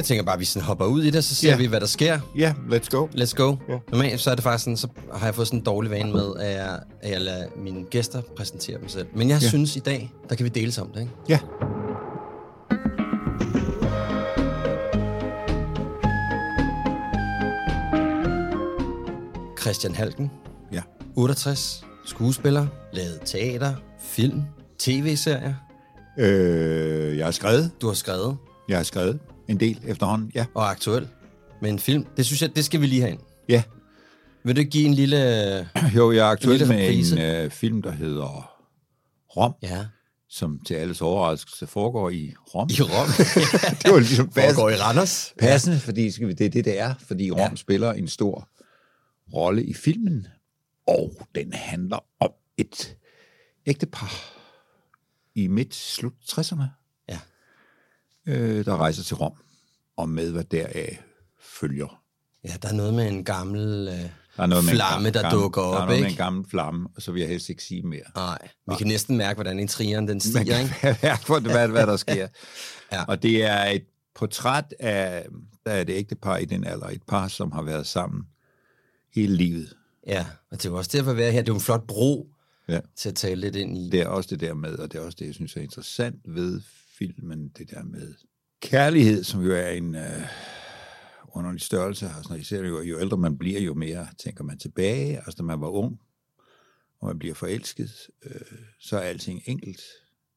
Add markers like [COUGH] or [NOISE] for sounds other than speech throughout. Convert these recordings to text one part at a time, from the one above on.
Jeg tænker bare, at vi sådan hopper ud i det, så ser Ja. vi, hvad der sker. Ja, let's go. Let's go. Ja. Normalt så er det faktisk sådan, så har jeg fået sådan en dårlig vane med, at jeg, at jeg lader mine gæster præsentere dem selv. Men jeg Ja. synes i dag, der kan vi dele om det, ikke? Ja. Christian Halken, Ja. 68, skuespiller, lavet teater, film, tv-serier. Øh, jeg har skrevet. Du har skrevet Jeg har skrevet en del efterhånden. Ja. og aktuel med en film. Det synes jeg, det skal vi lige have ind. Ja. Vil du ikke give en lille... [CLEARS THROAT] Jo, jeg er aktuel lille med reprise. en øh, film, der hedder Rom, Ja, som til alles overraskelse foregår i Rom. i Rom. [LAUGHS] det var ligesom passende, Foregår i Randers. passende fordi skal vi- det er det, det er, fordi Rom Ja. ja. spiller en stor rolle i filmen, og den handler om et ægtepar i midt-slut 60'erne, Ja. Øh, der rejser til Rom, og med hvad deraf følger. Ja, der er noget med en gammel øh, Der er noget med en flamme, gammel- der dukker Der er op, noget med ikke? en gammel flamme, og så vil jeg helst ikke sige mere. Nej, vi kan næsten mærke, hvordan intrigeren den Man stiger, kan ikke? [LAUGHS] mærke, hvad, hvad, der sker. [LAUGHS] Ja. Og det er et portræt af, der er et ægtepar i den alder, et par, som har været sammen hele livet. Ja, og det er jo også derfor at være her. Det er jo en flot bro Ja. til at tale lidt ind i. Det er også det der med, og det er også det, jeg synes er interessant ved filmen, det der med kærlighed, som jo er en øh, underlig størrelse. Altså, når I ser det jo, jo ældre man bliver, jo mere tænker man tilbage. Altså, når man var ung, og man bliver forelsket, øh, så er alting enkelt,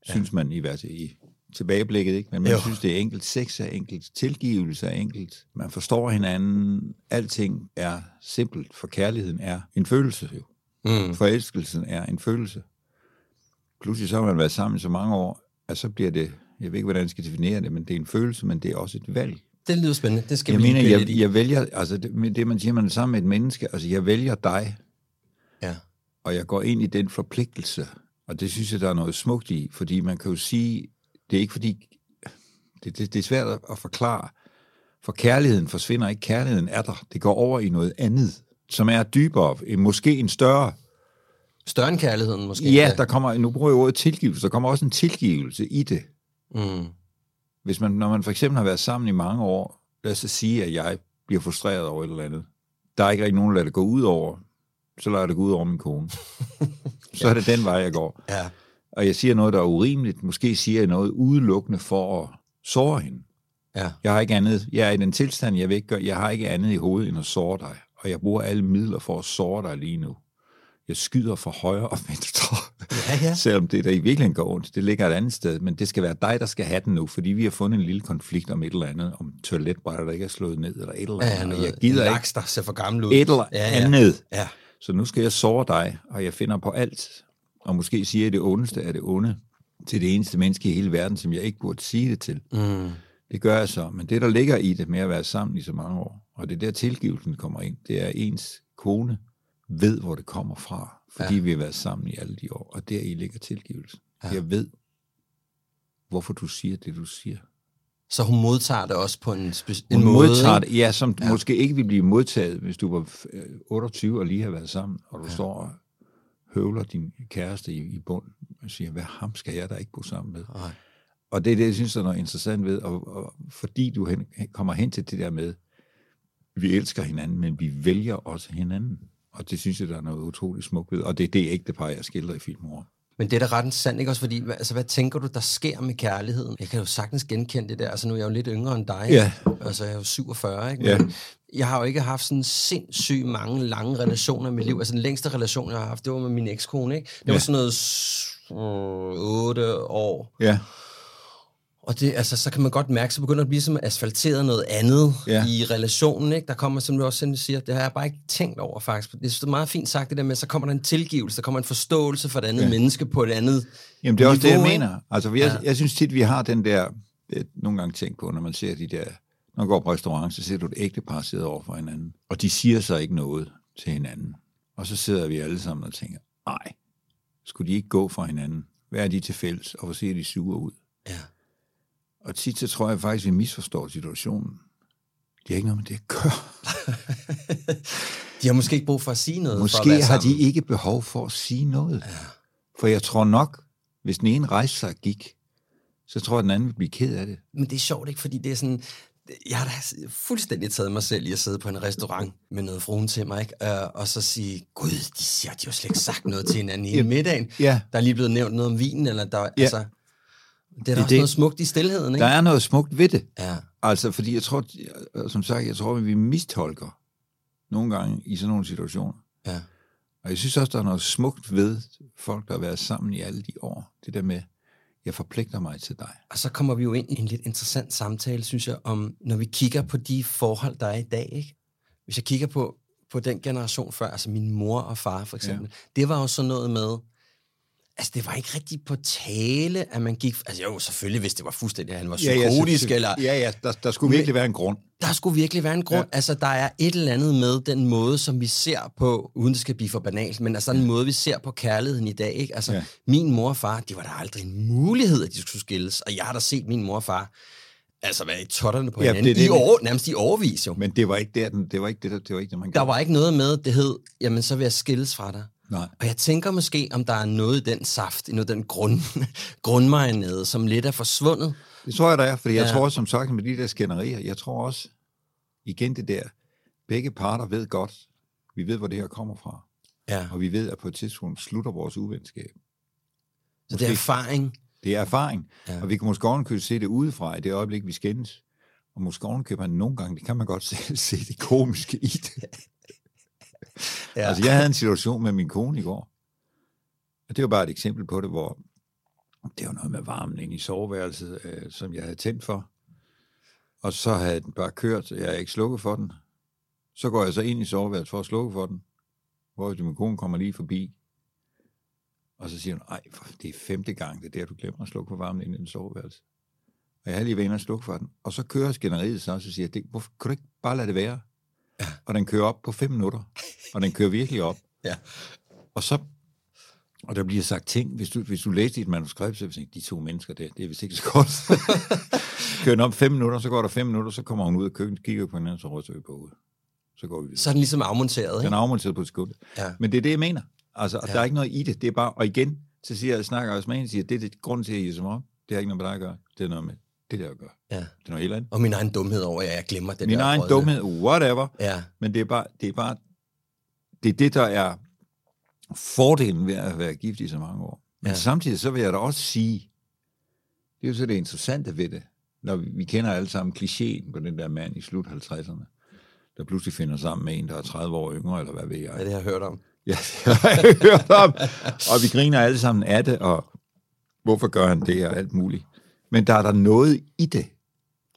ja. synes man i hvert fald i tilbageblikket, ikke? Men man Jo. synes, det er enkelt. Sex er enkelt. Tilgivelse er enkelt. Man forstår hinanden. Alting er simpelt, for kærligheden er en følelse, jo. Mm. Forelskelsen er en følelse. Pludselig så har man været sammen så mange år, at så bliver det, jeg ved ikke, hvordan jeg skal definere det, men det er en følelse, men det er også et valg. Det lyder spændende. Det skal Jeg vi mener, jeg, jeg vælger, altså det, det man siger, man er sammen med et menneske, altså jeg vælger dig, Ja. og jeg går ind i den forpligtelse, og det synes jeg, der er noget smukt i, fordi man kan jo sige, det er ikke fordi, det, det, det er svært at forklare, for kærligheden forsvinder ikke, kærligheden er der, det går over i noget andet, som er dybere, måske en større Større end kærligheden, måske. Ja, der kommer, nu bruger jeg ordet tilgivelse, der kommer også en tilgivelse i det. Mm. Hvis man, når man for eksempel har været sammen i mange år, lad os så sige, at jeg bliver frustreret over et eller andet. Der er ikke rigtig nogen, der lader det gå ud over. Så lader jeg det gå ud over min kone. [LAUGHS] Så er det den vej, jeg går. Ja. Og jeg siger noget, der er urimeligt. Måske siger jeg noget udelukkende for at såre hende. Ja. Jeg har ikke andet. Jeg er i den tilstand, jeg vil ikke gøre. Jeg har ikke andet i hovedet, end at såre dig. Og jeg bruger alle midler for at såre dig lige nu. Jeg skyder for højre og venstre. Ja, ja. Selvom det, der i virkeligheden går ondt, det ligger et andet sted. Men det skal være dig, der skal have den nu, fordi vi har fundet en lille konflikt om et eller andet, om toiletbrætter, der ikke er slået ned, eller et eller andet. Ja, og noget, jeg gider en ikke laks, der ser for gammel ud. et eller ja, ja. andet. Ja. Så nu skal jeg såre dig, og jeg finder på alt. Og måske siger jeg det ondeste af det onde til det eneste menneske i hele verden, som jeg ikke burde sige det til. Mm. Det gør jeg så. Men det, der ligger i det med at være sammen i så mange år, og det er der tilgivelsen kommer ind, det er ens kone ved, hvor det kommer fra, fordi Ja. vi har været sammen i alle de år, og der i ligger tilgivelsen. Ja. Jeg ved, hvorfor du siger det, du siger. Så hun modtager det også på en, spe- en Hun måde. modtager det, ja, som Ja. måske ikke vil blive modtaget, hvis du var øh, 28 og lige har været sammen, og du ja. står og høvler din kæreste i, i bund og siger, hvad ham skal jeg da ikke bo sammen med? Nej. Og det er det, jeg synes, der er noget interessant ved, og, og fordi du hen, kommer hen til det der med, vi elsker hinanden, men vi vælger også hinanden. Og det synes jeg, der er noget utroligt smukt ved. Og det er det ægtepar, jeg skildrer i filmen over. Men det er da ret interessant, ikke også? Fordi, altså, hvad tænker du, der sker med kærligheden? Jeg kan jo sagtens genkende det der. Altså, nu er jeg jo lidt yngre end dig. Ja. Altså, jeg er jo 47, ikke? Ja. Men Jeg har jo ikke haft sådan sindssygt mange lange relationer i mit liv. Altså, den længste relation, jeg har haft, det var med min ekskone, ikke? Det var Ja. sådan noget s- øh, otte år. Ja, Og det, altså, så kan man godt mærke, så begynder det at blive som asfalteret noget andet Ja. i relationen. Ikke? Der kommer, som du også selv siger, det har jeg bare ikke tænkt over faktisk. Det er meget fint sagt det der med, så kommer der en tilgivelse, der kommer en forståelse for det andet Ja. menneske på et andet Jamen, det er også det, niveau, jeg mener. Altså, jeg, ja. Jeg synes tit, vi har den der, er nogle gange tænkt på, når man ser de der, når man går på restaurant, så ser du et ægte par sidde over for hinanden, og de siger så ikke noget til hinanden. Og så sidder vi alle sammen og tænker, nej, skulle de ikke gå fra hinanden? Hvad er de til fælles? Og hvor ser de sure ud? Og tit så tror jeg faktisk, vi misforstår situationen. Det er ikke noget med det at gøre. [LAUGHS] De har måske ikke brug for at sige noget. for at Måske har de ikke behov for at sige noget. Ja. For jeg tror nok, hvis den ene rejste sig og gik, så tror jeg, den anden vil blive ked af det. Men det er sjovt, ikke? Fordi det er sådan... Jeg har da fuldstændig taget mig selv i at sidde på en restaurant med noget fruen til mig, ikke? Uh, og så sige, gud, de siger, de har jo slet ikke sagt noget til hinanden i middagen. Ja. Der er lige blevet nævnt noget om vinen, eller der, Ja. altså... Det er er også det. noget smukt i stillheden, ikke? Der er noget smukt ved det. Ja. Altså, fordi jeg tror, som sagt, jeg tror, at vi mistolker nogle gange i sådan nogle situationer. Ja. Og jeg synes også, der er noget smukt ved folk, der har været sammen i alle de år. Det der med, jeg forpligter mig til dig. Og så kommer vi jo ind i en lidt interessant samtale, synes jeg, om når vi kigger på de forhold, der er i dag. Ikke? Hvis jeg kigger på, på den generation før, altså min mor og far for eksempel, ja. det var jo sådan noget med, altså det var ikke rigtig på tale, at man gik, altså jo, selvfølgelig, hvis det var fuldstændig, at han var psykotisk, ja, eller Ja, ja, der, der skulle virkelig være en grund. der skulle virkelig være en grund. Ja. Ja. Altså, der er et eller andet med den måde, som vi ser på, uden det skal blive for banalt, men altså den måde, vi ser på kærligheden i dag. Ikke? Altså, Ja. ja. min mor og far, det var der aldrig en mulighed, at de skulle skilles. Og jeg har da set min mor og far, altså være i totterne på Ja, hinanden, det det, i år, nærmest i overvis jo. Men det var ikke der, den, det var ikke det, der, det var ikke det, man Der gjorde. var ikke noget med, det hed, jamen så vil jeg skilles fra dig. Nej. Og jeg tænker måske, om der er noget i den saft, i noget den grund, [LAUGHS] grundmarinade, som lidt er forsvundet. Det tror jeg, der er, fordi jeg Ja. tror som sagt med de der skænderier, jeg tror også, igen det der, begge parter ved godt, vi ved, hvor det her kommer fra, Ja. og vi ved, at på et tidspunkt slutter vores uvenskab. Så det er erfaring. Det er erfaring, ja. Og vi kan måske ovenkøbe se det udefra i det øjeblik, vi skændes. Og måske ovenkøbe man nogle gange, det kan man godt [LAUGHS] selv se det komiske i det. Ja. Altså, jeg havde en situation med min kone i går, og det var bare et eksempel på det, hvor det var noget med varmen ind i soveværelset, øh, som jeg havde tændt for. Og så havde den bare kørt, jeg havde ikke slukket for den. Så går jeg så ind i soveværelset for at slukke for den, hvor min kone kommer lige forbi. Og så siger hun, ej, det er femte gang, det er der, du glemmer at slukke for varmen ind i den soveværelse. Og jeg har lige været inde og slukke for den. Og så kører skænderiet så, og så siger jeg, det, hvorfor kunne du ikke bare lade det være? Ja. Og den kører op på fem minutter. Og den kører virkelig op. Ja. Og så, og der bliver sagt ting, hvis du, hvis du læste i et manuskript, så vil jeg tænke, de to mennesker der, det er vist ikke så godt. [LAUGHS] Kører den op fem minutter, så går der fem minutter, så kommer hun ud af køkkenet, kigger på hinanden, så ryster vi på ud. Så går vi videre. Så er den ligesom afmonteret, Den ikke? er afmonteret på et skud. Ja. Men det er det, jeg mener. Altså, ja. Der er ikke noget i det. Det er bare, og igen, så siger jeg, snakker også med hende, siger, det er det, grunden til, at jeg giver som om. Det har ikke noget med dig at gøre. Det er noget med det der at gøre. Ja. Det er noget helt andet. Og min egen dumhed over, at jeg glemmer den Min der egen brødne. dumhed, whatever. Ja, Men det er bare, det er bare, det er det, der er fordelen ved at være gift i så mange år. Men ja. Ja. samtidig så vil jeg da også sige, det er jo så det interessante ved det, når vi, vi kender alle sammen klichéen på den der mand i slut 50'erne, der pludselig finder sammen med en, der er 30 år yngre, eller hvad ved jeg. det er det, jeg har hørt om. Ja, det har jeg hørt om. Og vi griner alle sammen af det, og hvorfor gør han det, og alt muligt. Men der er der noget i det.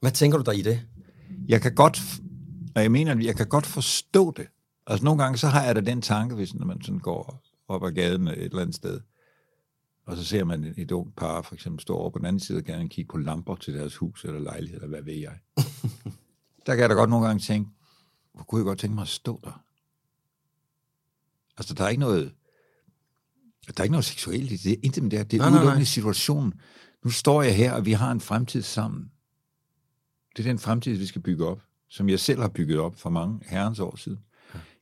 Hvad tænker du der i det? Jeg kan godt, og jeg mener, jeg kan godt forstå det. Altså nogle gange, så har jeg da den tanke, hvis når man sådan går op ad gaden et eller andet sted, og så ser man et, ungt par, for eksempel, stå over på den anden side og gerne kigge på lamper til deres hus eller lejlighed, eller hvad ved jeg. [LAUGHS] der kan jeg da godt nogle gange tænke, hvor kunne jeg godt tænke mig at stå der? Altså, der er ikke noget, der er ikke noget seksuelt i det. Er intet med det her. Det er Nej, nej, nej. situationen. Nu står jeg her, og vi har en fremtid sammen. Det er den fremtid, vi skal bygge op, som jeg selv har bygget op for mange herrens år siden.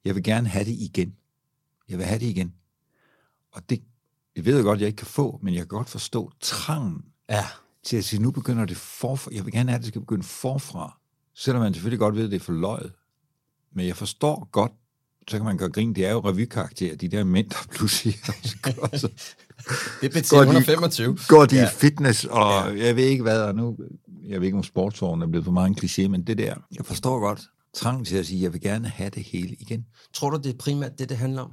Jeg vil gerne have det igen. Jeg vil have det igen. Og det, jeg ved godt, jeg ikke kan få, men jeg kan godt forstå trangen Ja, til at sige, nu begynder det forfra. Jeg vil gerne have, at det skal begynde forfra. Selvom man selvfølgelig godt ved, at det er for løjet. Men jeg forstår godt, så kan man gøre grin, det er jo revykarakterer, de der mænd, der pludselig [LAUGHS] det blev Går de- 125. går de Ja. i fitness, og ja. jeg ved ikke hvad, og nu, jeg ved ikke om sportsvognen er blevet for meget en kliché, men det der, jeg forstår godt trang til at sige, jeg vil gerne have det hele igen. Tror du, det er primært det, det handler om?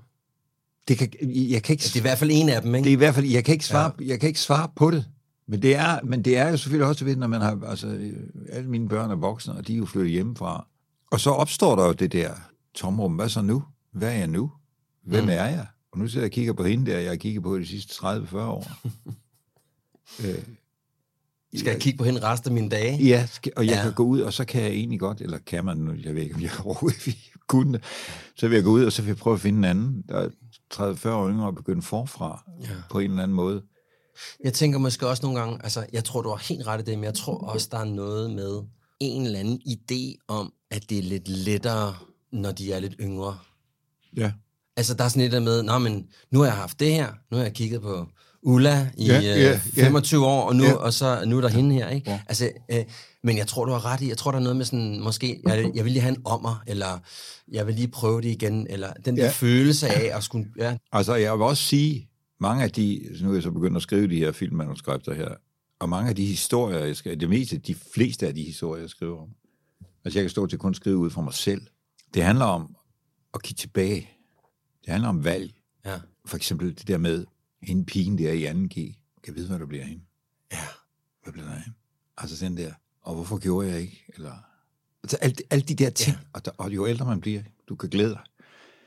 Det kan, jeg kan ikke, Det er i hvert fald en af dem, ikke? det er i hvert fald, jeg kan ikke svare, ja. jeg kan ikke svare på det, Men det, er, men det er jo selvfølgelig også ved, når man har, altså, øh, alle mine børn er voksne, og de er jo flyttet hjemmefra. Og så opstår der jo det der tomrum. Hvad så nu? Hvad er jeg nu? Hvem Mm. er jeg? Og nu sidder jeg og kigger på hende der, jeg har kigget på de sidste 30-40 år. [LAUGHS] øh, Skal jeg kigge på hende resten af mine dage? Ja, skal, og jeg Ja. kan gå ud, og så kan jeg egentlig godt, eller kan man nu, jeg ved ikke, om jeg [LAUGHS] overhovedet kunne det, så vil jeg gå ud, og så vil jeg prøve at finde en anden, der er 30-40 år yngre og begynde forfra Ja. på en eller anden måde. Jeg tænker måske også nogle gange, altså jeg tror, du har helt ret i det, men jeg tror også, der er noget med en eller anden idé om, at det er lidt lettere, når de er lidt yngre. Ja. Altså der er sådan lidt der med, Nå, men nu har jeg haft det her, nu har jeg kigget på Ulla i Ja, ja, ja, 25 år, og nu, Ja. og så, nu er der hende her, ikke? Ja. Altså, øh, men jeg tror, du har ret i, jeg tror, der er noget med sådan, måske, jeg, jeg vil lige have en ommer, eller jeg vil lige prøve det igen, eller den der Ja. følelse af at skulle, ja, Altså, jeg vil også sige, mange af de, nu er jeg så begyndt at skrive de her filmmanuskripter her, og mange af de historier, jeg skriver, det meste, de fleste af de historier, jeg skriver om, altså jeg kan stå til kun at skrive ud fra mig selv, det handler om at kigge tilbage. Det handler om valg. ja, For eksempel det der med, hende pigen der i 2G, kan vide, hvad der bliver af hende. ja, Hvad blev der af hende? Altså den der, og hvorfor gjorde jeg ikke? Eller, altså alt, alle de der ting, ja. og, der, og jo ældre man bliver, du kan glæde dig.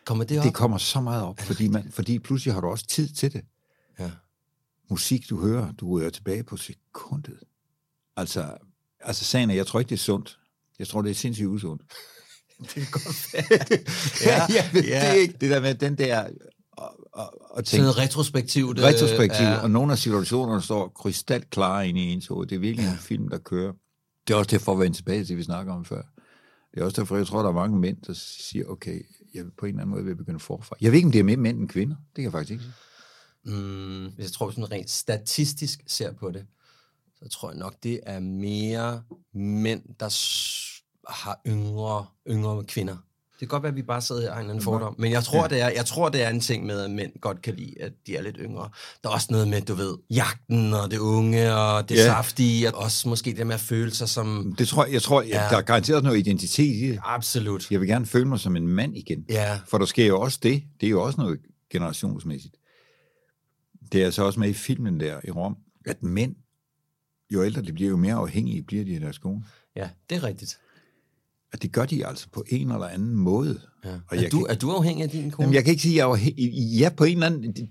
kommer det op? Det kommer så meget op, fordi, man, fordi pludselig har du også tid til det. Ja. Musik, du hører, du hører tilbage på sekundet. Altså, altså sagen er, jeg tror ikke, det er sundt. Jeg tror, det er sindssygt usundt. [LAUGHS] Det kan godt være. ja, [LAUGHS] ved ja. det ikke. Det der med den der... Og, og, og Sådan tænke, retrospektivt. øh, retrospektiv, ja. og nogle af situationerne står krystalklare inde i ens hoved. Det er virkelig ja. en film, der kører. Det er også derfor at vende tilbage til det, vi snakker om før. Det er også derfor, jeg tror, der er mange mænd, der siger, okay, jeg vil på en eller anden måde vil begynde forfra. Jeg ved ikke, om det er mere mænd end kvinder. Det kan jeg faktisk ikke. Mm, hvis jeg tror, sådan rent statistisk ser på det, så tror jeg nok, det er mere mænd, der har yngre, yngre kvinder. Det kan godt være, at vi bare sidder her og har en anden fordom, men jeg tror, ja. det er, jeg tror, det er en ting med, at mænd godt kan lide, at de er lidt yngre. Der er også noget med, du ved, jagten og det unge og det Ja. saftige, og også måske det med at føle sig som... Det tror jeg, jeg tror. Ja. der er garanteret noget identitet i det. Absolut. Jeg vil gerne føle mig som en mand igen. Ja, For der sker jo også det. Det er jo også noget generationsmæssigt. Det er altså også med i filmen der i Rom, at mænd, jo ældre de bliver, jo mere afhængige bliver de af deres kone. ja, det er rigtigt. Og det gør de altså på en eller anden måde. Ja. Og Er, du, kan- er du afhængig af din kone? Jamen, jeg kan ikke sige, at jeg er afhængig. Ja, på en eller anden... det-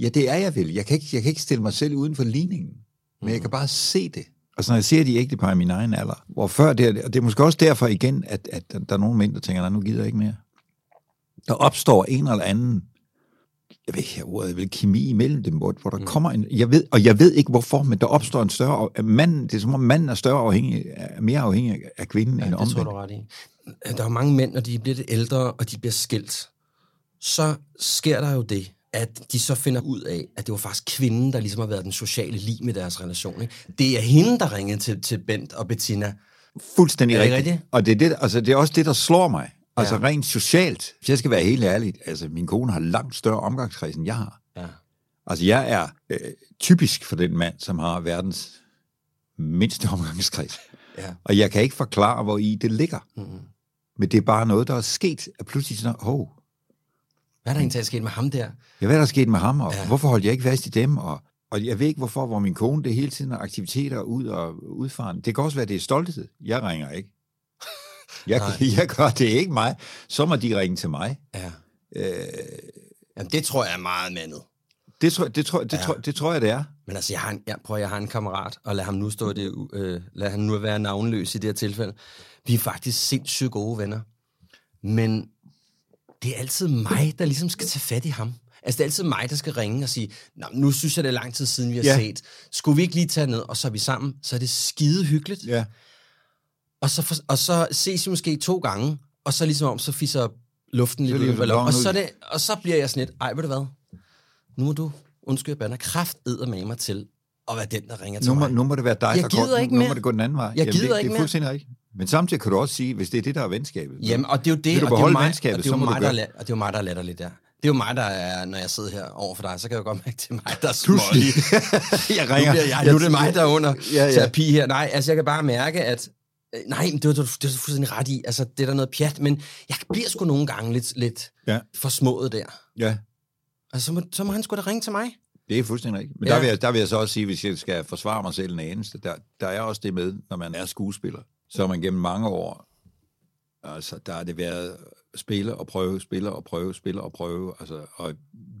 Ja, det er jeg vel. Jeg kan ikke, jeg kan ikke stille mig selv uden for ligningen. Men jeg kan bare se det. Altså, når jeg ser de ægtepar i min egen alder, hvor før det, og det er måske også derfor igen, at, at der er nogle mænd, der tænker, nej, nu gider jeg ikke mere. Der opstår en eller anden, jeg ved ikke, ordet vel kemi imellem dem, hvor, hvor der mm. kommer en, jeg ved, og jeg ved ikke hvorfor, men der opstår en større, manden, det er som om manden er større afhængig, er mere afhængig af kvinden Ja, end det tror omvendt. du ret i. Der er mange mænd, når de bliver lidt ældre, og de bliver skilt, så sker der jo det, at de så finder ud af, at det var faktisk kvinden, der ligesom har været den sociale lig med deres relation. Ikke? Det er hende, der ringede til, til Bent og Bettina. Fuldstændig Er rigtigt. rigtigt? Og det er, det, altså, det er også det, der slår mig. Altså Ja. rent socialt. Hvis jeg skal være helt ærlig, altså min kone har langt større omgangskreds, end jeg har. Ja. Altså jeg er øh, typisk for den mand, som har verdens mindste [LAUGHS] omgangskreds. Ja. Og jeg kan ikke forklare, hvor i det ligger. Mm-hmm. Men det er bare noget, der er sket. At pludselig sådan, hov, Hvad er der egentlig sket med ham der? ja, hvad er der sket med ham, og Ja. ja. hvorfor holdt jeg ikke fast i dem? Og, og jeg ved ikke, hvorfor, hvor min kone, det hele tiden er aktiviteter ud og udfaren. Det kan også være, det er stolthed. Jeg ringer ikke. Jeg, Nej. [LAUGHS] jeg gør det ikke mig. Så må de ringe til mig. Ja. Øh, Jamen, det tror jeg er meget mandet. det, tror, det, tror, det, Ja. tror, det tror jeg, det er. Men altså, jeg har en, jeg, prøv, jeg har en kammerat, og lad ham nu stå det, øh, lad ham nu være navnløs i det her tilfælde. Vi er faktisk sindssygt gode venner. Men det er altid mig, der ligesom skal tage fat i ham. Altså, det er altid mig, der skal ringe og sige, Nå, nu synes jeg, det er lang tid siden, vi har. Ja. set. Skulle vi ikke lige tage ned, og så er vi sammen? Så er det skide hyggeligt. Ja. Og, så for, og så ses vi måske to gange, og så ligesom om, så fisser luften lidt lige ud af ballonen. Og så, det, og så bliver jeg sådan lidt, ej, ved du hvad? Nu må du, undskyld, jeg bander, kraft med mig til at være den, der ringer til Nu må, mig. nu må det være dig, Jeg der gider går, ikke nu mere. må det gå den anden vej. Jeg gider det, ikke det er fuldstændig rigtigt. Men samtidig kan du også sige, hvis det er det, der er venskabet. Jamen, og det er jo det, Vil du og det er mig, og det er jo mig, der, og det er jo mig, der er latterligt der. Det er jo mig, der er, når jeg sidder her over for dig, så kan jeg jo godt mærke, det er mig, der er smålig. [LAUGHS] jeg Nu, ringer. bliver jeg, nu er det mig, der er under Ja, ja. terapi her. Nej, altså jeg kan bare mærke, at øh, nej, men det det det var du fuldstændig ret i. Altså, det er der noget pjat, men jeg bliver sgu nogle gange lidt, lidt Ja. for smået der. Ja. Altså, så må, så må han sgu da ringe til mig. Det er fuldstændig rigtigt. Men Ja. der, vil jeg, der vil jeg så også sige, hvis jeg skal forsvare mig selv en anelse, der, der er også det med, når man er skuespiller, så har man gennem mange år, altså der har det været spille og prøve, spille og prøve, spille og prøve, altså, og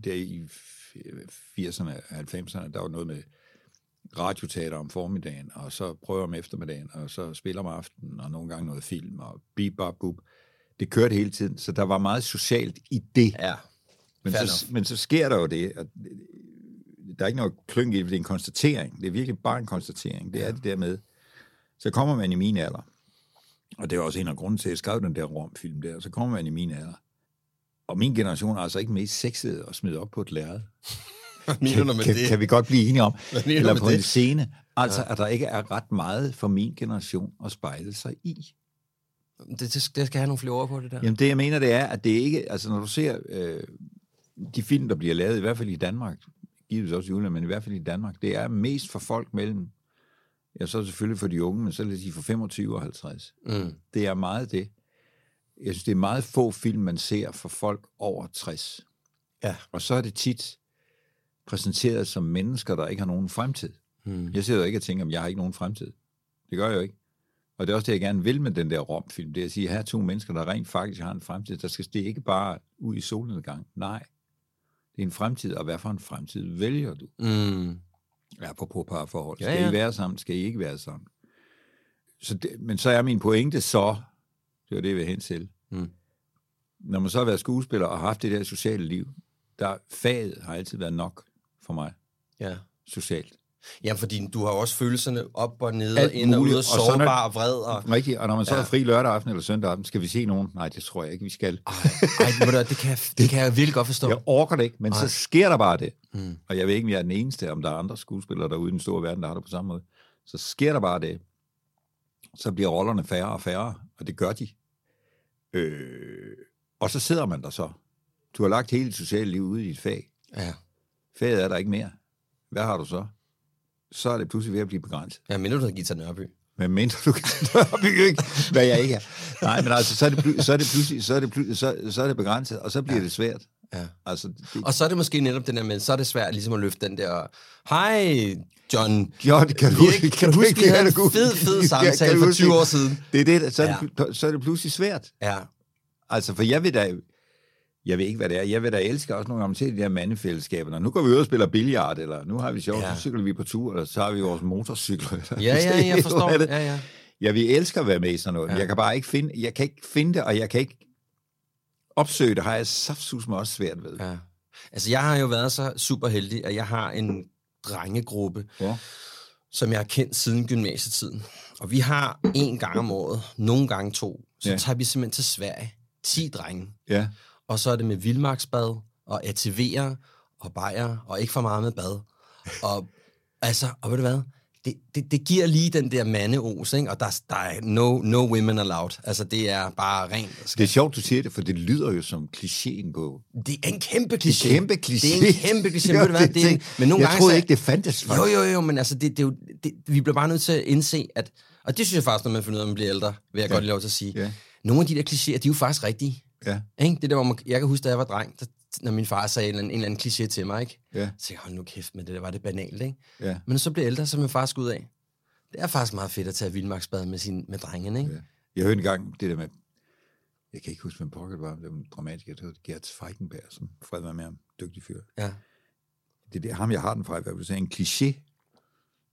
der i 80'erne, 90'erne, der var noget med radioteater om formiddagen, og så prøver om eftermiddagen, og så spiller om aftenen, og nogle gange noget film, og bup. Det kørte hele tiden, så der var meget socialt i det. Ja. Men Fair så, enough. men så sker der jo det, at der er ikke noget klynk i det, det er en konstatering. Det er virkelig bare en konstatering. Det er det der med, så kommer man i min alder, og det er også en af grunden til, at jeg skrev den der romfilm der, så kommer man i min alder. Og min generation er altså ikke mest sexet og smide op på et lærred. Med kan, det? kan vi godt blive enige om? Eller på en scene. Altså, at der ikke er ret meget for min generation at spejle sig i. Det, det, skal, det skal have nogle flere ord på, det der. Jamen det, jeg mener, det er, at det ikke... Altså, når du ser øh, de film, der bliver lavet, i hvert fald i Danmark, givetvis også i udlandet, men i hvert fald i Danmark, det er mest for folk mellem... Ja, så selvfølgelig for de unge, men så lad os sige for 25 og 50. Mm. Det er meget det. Jeg synes, det er meget få film, man ser for folk over 60. Ja. Og så er det tit præsenteret som mennesker, der ikke har nogen fremtid. Mm. Jeg sidder jo ikke og tænker, at jeg har ikke nogen fremtid. Det gør jeg jo ikke. Og det er også det, jeg gerne vil med den der romfilm. Det er at sige, at her er to mennesker, der rent faktisk har en fremtid. Der skal det ikke bare ud i solnedgang. Nej. Det er en fremtid, og hvad for en fremtid vælger du? Mm. Ja, på parforhold. Ja, Skal ja. I være sammen? Skal I ikke være sammen? Så det, men så er min pointe så, det var det, jeg vil hen til. Mm. Når man så har været skuespiller og haft det der sociale liv, der faget har altid været nok for mig, Ja. socialt. Ja, fordi du har også følelserne op og nede, Alt ind og ud, og sårbar og vred. Og... Rigtigt, og når man så Ja. er fri lørdag aften eller søndag aften, skal vi se nogen? Nej, det tror jeg ikke, vi skal. Ej, du hvad, det, kan jeg, det kan jeg virkelig godt forstå. Jeg orker det ikke, men Nej. så sker der bare det. Mm. Og jeg ved ikke, om jeg er den eneste, om der er andre skuespillere derude i den store verden, der har det på samme måde. Så sker der bare det. Så bliver rollerne færre og færre, og det gør de. Øh, og så sidder man der så. Du har lagt hele dit sociale liv ude i dit fag. Ja. Faget er der ikke mere. Hvad har du så? Så er det pludselig ved at blive begrænset. Jeg mener, du har Gita Nørby. Men mindre du kan bygge ikke, hvad jeg ikke er. Nej, men altså, så er det, så er det pludselig, så er det, pludselig, så, så er det begrænset, og så bliver ja. det svært. Ja. Altså, det, Og så er det måske netop den der med, så er det svært ligesom at løfte den der, hej John, John, kan du, vi, ikke- kan du huske, vi havde en fed, fed [LAUGHS] samtale for 20 år siden? Det er det, så er, det, pl- så er det pludselig svært. Ja, Altså, for jeg ved da, jeg ved ikke, hvad det er, jeg vil da elske også nogle gange til de der mandefællesskaber. Når nu går vi ud og spiller billard, eller nu har vi sjovt, Ja. ja. så cykler vi på tur, eller så har vi vores motorcykler. Eller, ja, ja, [LAUGHS] jeg forstår. Det? Ja, ja. Jeg vil elske at være med i sådan noget. Ja. Ja. Jeg kan bare ikke finde, jeg kan ikke finde det, og jeg kan ikke opsøge det, har jeg saftsus mig også svært ved. ja. Altså, jeg har jo været så super heldig, at jeg har en drengegruppe, Ja. som jeg har kendt siden gymnasietiden. Og vi har en gang om året, nogle gange to, så ja. Ja. tager vi simpelthen til Sverige. 10 drenge. ja. Og så er det med vildmarksbad, og ATV'er, og bajer, og ikke for meget med bad. Og altså, og ved du hvad? Det, det, det giver lige den der mandeos, ikke? Og der, der er no, no women allowed. Altså, det er bare rent. Det er sjovt, du siger det, for det lyder jo som klichéen på. Det er en kæmpe kliché. Kæmpe kliché. Det er en kæmpe kliché. Ved du hvad? [LAUGHS] Det er en, men nogle jeg gange troede så- ikke, det fandtes. Jo, jo, jo, men altså, det, det jo, det, vi bliver bare nødt til at indse, at, og det synes jeg faktisk, når man finder ud af, at man bliver ældre, vil jeg ja. godt lige lov til at sige. Ja. Nogle af de der klichéer, de er jo faktisk rigtige. Ja, Ikke? Det der, hvor man, jeg kan huske, da jeg var dreng, der, når min far sagde en, eller anden- en eller anden kliché til mig, ikke? ja, Så jeg, hold nu kæft, men det der var det banalt, ikke? ja. Men så bliver ældre, så min far sgu ud af. Det er faktisk meget fedt at tage vildmarksbad med, sin, med drengen, ikke? Ja. Jeg hørte engang det der med, jeg kan ikke huske, hvem pocket var, det var en dramatiker, det var Gert Feigenberg, som fred var med ham, dygtig fyr. Ja. Det er det, ham, jeg har den fra, vil du sige, en kliché,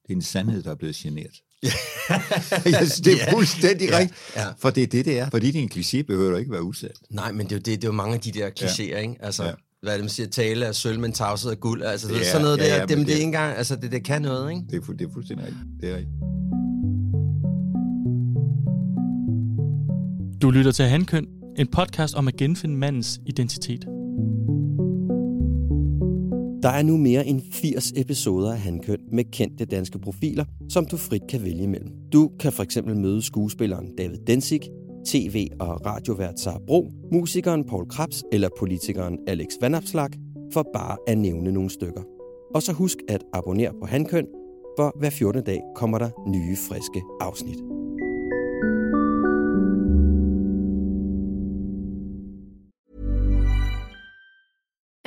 det er en sandhed, der er blevet generet. [LAUGHS] jeg synes, det er Ja. fuldstændig Ja. rigtigt, Ja. for det er det, det er. Fordi det er en kliché, behøver du ikke være usandt. Nej, men det er jo, det, det er jo mange af de der klichéer, ikke? Altså, ja. Ja. hvad er det, man siger? Tale af sølv, men tavshed af guld. Altså, det Ja, sådan noget ja, der, ja, det, men det, det er ikke engang, altså, det, det kan noget, ikke? Det er, fu- det er fuldstændig rigtigt. Det er rigtigt. Du lytter til Handkøn, en podcast om at genfinde mandens identitet. Der er nu mere end 80 episoder af Handkøn med kendte danske profiler, som du frit kan vælge imellem. Du kan for eksempel møde skuespilleren David Densig, tv- og radiovært Sara Bro, musikeren Paul Krabs eller politikeren Alex Vanopslagh, for bare at nævne nogle stykker. Og så husk at abonnere på Handkøn, for hver 14. dag kommer der nye, friske afsnit.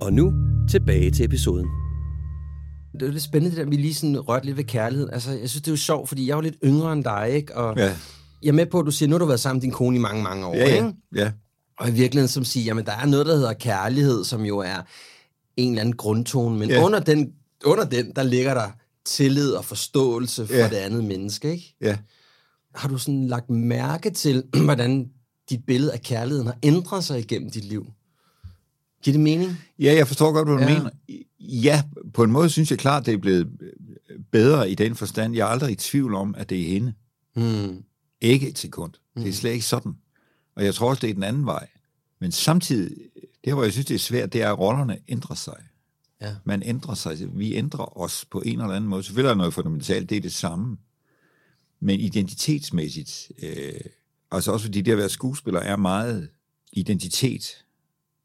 Og nu tilbage til episoden. Det er lidt spændende, det der, vi lige sådan rørte lidt ved kærligheden. Altså, jeg synes, det er jo sjovt, fordi jeg er jo lidt yngre end dig, ikke? Og Ja, jeg er med på, at du siger, nu har du været sammen med din kone i mange, mange år, ja, ja. ikke? ja. Og i virkeligheden, som siger, jamen, der er noget, der hedder kærlighed, som jo er en eller anden grundtone, men Ja. under, den, under den, der ligger der tillid og forståelse for Ja. det andet menneske, ikke? ja. Har du sådan lagt mærke til, [CLEARS THROAT] hvordan dit billede af kærligheden har ændret sig igennem dit liv? Giver det mening? Ja, jeg forstår godt, hvad du Ja. mener. Ja, på en måde synes jeg klart, det er blevet bedre i den forstand. Jeg er aldrig i tvivl om, at det er hende. Hmm. Ikke et sekund. Det er slet ikke sådan. Og jeg tror også, det er den anden vej. Men samtidig, det hvor jeg synes, det er svært, det er, at rollerne ændrer sig. Ja. Man ændrer sig. Vi ændrer os på en eller anden måde. Selvfølgelig er der noget fundamentalt, det er det samme. Men identitetsmæssigt, øh, altså også fordi det at være skuespiller er meget identitet.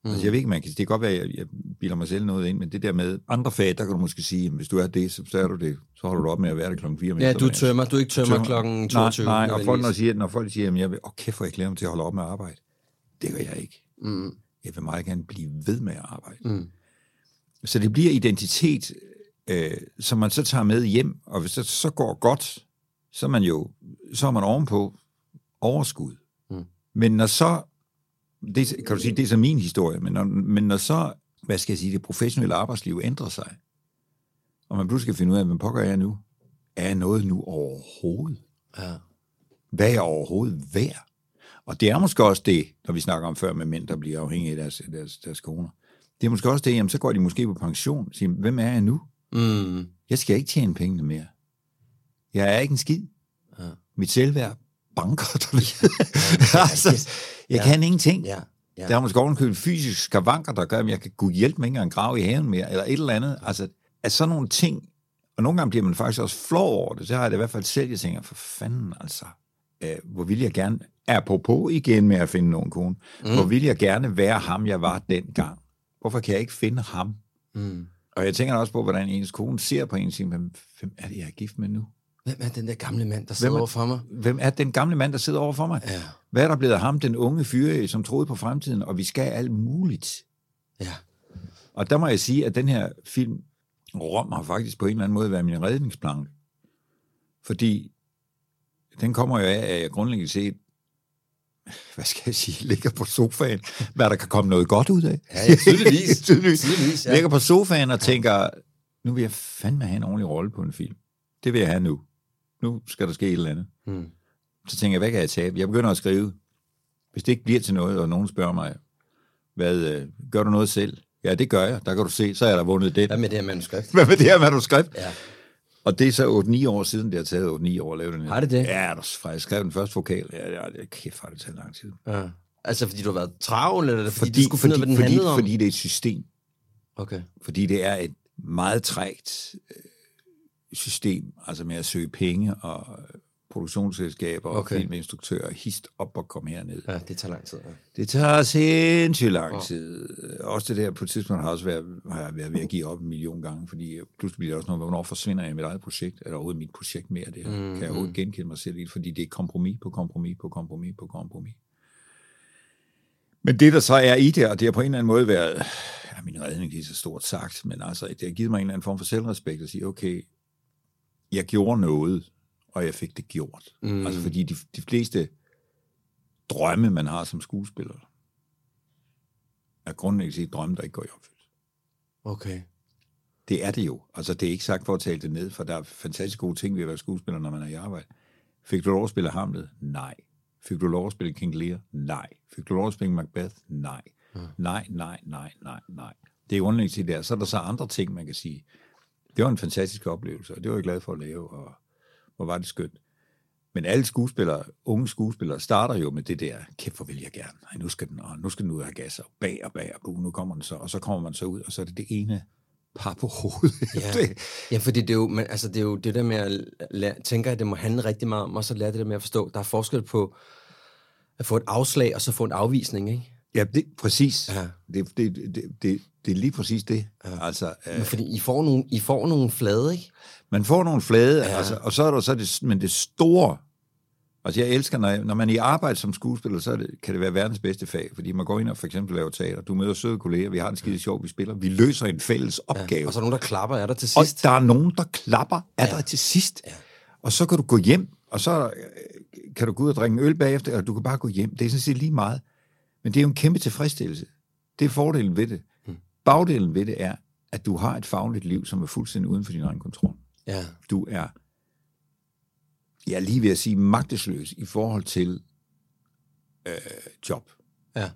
Mm. Altså jeg ved ikke, man kan, det kan godt være, at jeg, jeg bilder mig selv noget ind, men det der med andre fag, der kan du måske sige, at hvis du er det, så, så er du det. Så holder du op med at være det klokken 4 om Ja, du tømmer, du ikke tømmer klokken 22. Nej, nej og folk, når, siger, når folk siger, at jeg vil, åh kæft, hvor jeg glæder mig til at holde op med at arbejde. Det gør jeg ikke. Mm. Jeg vil meget gerne blive ved med at arbejde. Mm. Så det bliver identitet, øh, som man så tager med hjem, og hvis det så går godt, så er man jo så er man ovenpå overskud. Mm. Men når så, det, kan du sige, det er så min historie, men når, men når så, hvad skal jeg sige, det professionelle arbejdsliv ændrer sig, og man pludselig skal finde ud af, hvad pokker er jeg nu? Er jeg noget nu overhovedet? Ja. Hvad er jeg overhovedet værd? Og det er måske også det, når vi snakker om før med mænd, der bliver afhængige af deres, deres, deres koner. Det er måske også det, jamen så går de måske på pension og siger, hvem er jeg nu? Mm. Jeg skal ikke tjene pengene mere. Jeg er ikke en skid. Ja. Mit selvværd banker der [LAUGHS] altså, jeg kan ingenting. Ja. Der er måske ovenkøbet fysisk skavanker, der gør, at jeg kan kunne hjælpe mig ikke engang grave i haven mere, eller et eller andet. Altså, at sådan nogle ting, og nogle gange bliver man faktisk også flov over det, så har jeg det i hvert fald selv, jeg tænker, for fanden altså, øh, hvor vil jeg gerne, er på på igen med at finde nogen kone, mm. hvor vil jeg gerne være ham, jeg var dengang. Hvorfor kan jeg ikke finde ham? Mm. Og jeg tænker også på, hvordan ens kone ser på en og siger, hvem er det, jeg er gift med nu? Hvem er den der gamle mand, der sidder er- over for mig? Hvem er den gamle mand, der sidder over for mig? Ja. Hvad er der blevet af ham, den unge fyre, som troede på fremtiden, og vi skal alt muligt? Ja. Og der må jeg sige, at den her film, Rom, har faktisk på en eller anden måde været min redningsplanke. Fordi den kommer jo af, at jeg grundlæggende set, [LAUGHS] hvad skal jeg sige, ligger på sofaen, hvad der kan komme noget godt ud af. Ja, ja, tydeligvis. tydeligvis. [LAUGHS] Tydeligvis, ja. Ligger på sofaen og tænker, nu vil jeg fandme have en ordentlig rolle på en film. Det vil jeg have nu. Nu skal der ske et eller andet. Mm. Så tænker jeg, hvad kan jeg tabe? Jeg begynder at skrive. Hvis det ikke bliver til noget, og nogen spørger mig, hvad, øh, gør du noget selv? Ja, det gør jeg. Der kan du se, så er der vundet det. Hvad med det her manuskript? Hvad med det her manuskript? Ja. Og det er så 8-9 år siden, det har taget 8-9 år at lave den her. Har det det? Ja, der, fra jeg skrev den første vokal. Ja, ja, det kæft, har det taget lang tid. Ja. Altså, fordi du har været travl, eller fordi, fordi du skulle finde ud af, hvad den fordi, handlede om? fordi det er et system. Okay. Fordi det er et meget trægt øh, system, altså med at søge penge og øh, produktionsselskaber okay. Og filminstruktører, hist op og kom herned. Ja, det tager lang tid. Ja. Det tager sindssygt lang tid. Også det der på et tidspunkt har, også været, har jeg været ved at give op en million gange, fordi pludselig bliver det også noget, hvornår forsvinder jeg i mit eget projekt? Er der overhovedet mit projekt mere? Det her? Mm, kan jeg overhovedet genkende mig selv i? Fordi det er kompromis på kompromis på kompromis på kompromis. Men det, der så er i det, og det har på en eller anden måde været, ja, min redning det er så stort sagt, men altså, det har givet mig en eller anden form for selvrespekt at sige, okay, jeg gjorde noget, og jeg fik det gjort. Mm. Altså fordi de, de fleste drømme, man har som skuespiller, er grundlæggende set drømme, der ikke går i opfyldelse. Okay. Det er det jo. Altså, det er ikke sagt for at tale det ned, for der er fantastisk gode ting ved at være skuespiller, når man er i arbejde. Fik du lov at spille Hamlet? Nej. Fik du lov at spille King Lear? Nej. Fik du lov at spille Macbeth? Nej. Nej, nej, nej, nej, nej. Det er grundlæggende set der. Så er der så andre ting, man kan sige. Det var en fantastisk oplevelse, og det var jeg glad for at lave, og hvor var det skønt. Men alle skuespillere, unge skuespillere, starter jo med det der, kæft, hvor vil jeg gerne. Ej, nu skal den, og nu skal den ud af gas, og bag og bag og bu, nu kommer den så, og så kommer man så ud, og så er det det ene par på hovedet. [LAUGHS] Ja, Det- ja fordi det er jo, men, altså, det er jo det der med at lære, tænker jeg, det må handle rigtig meget om, også at lære det der med at forstå, der er forskel på at få et afslag, og så få en afvisning, ikke? Ja, det, præcis. Ja. Det, det, det, det, det er lige præcis det. Ja. Altså, Men øh, fordi I får nogle, I får nogle flade, ikke? man får nogle flade, Ja. ja. altså, og så er der så det, men det store, altså jeg elsker, når, jeg, når man er i arbejde som skuespiller, så det, kan det være verdens bedste fag, fordi man går ind og for eksempel laver teater, du møder søde kolleger, vi har det skide sjovt, vi spiller, vi løser en fælles opgave. Og så er der nogen, der klapper af dig til Og sidst. der er nogen, der klapper af Ja. dig til sidst. Ja. Og så kan du gå hjem, og så øh, kan du gå ud og drikke en øl bagefter, og du kan bare gå hjem. Det er sådan set lige meget. Men det er jo en kæmpe tilfredsstillelse. Det er fordelen ved det. Mm. Bagdelen ved det er, at du har et fagligt liv, som er fuldstændig uden for din egen kontrol. Ja. Du er, jeg er lige ved at sige, magtesløs i forhold til øh, job. Ja.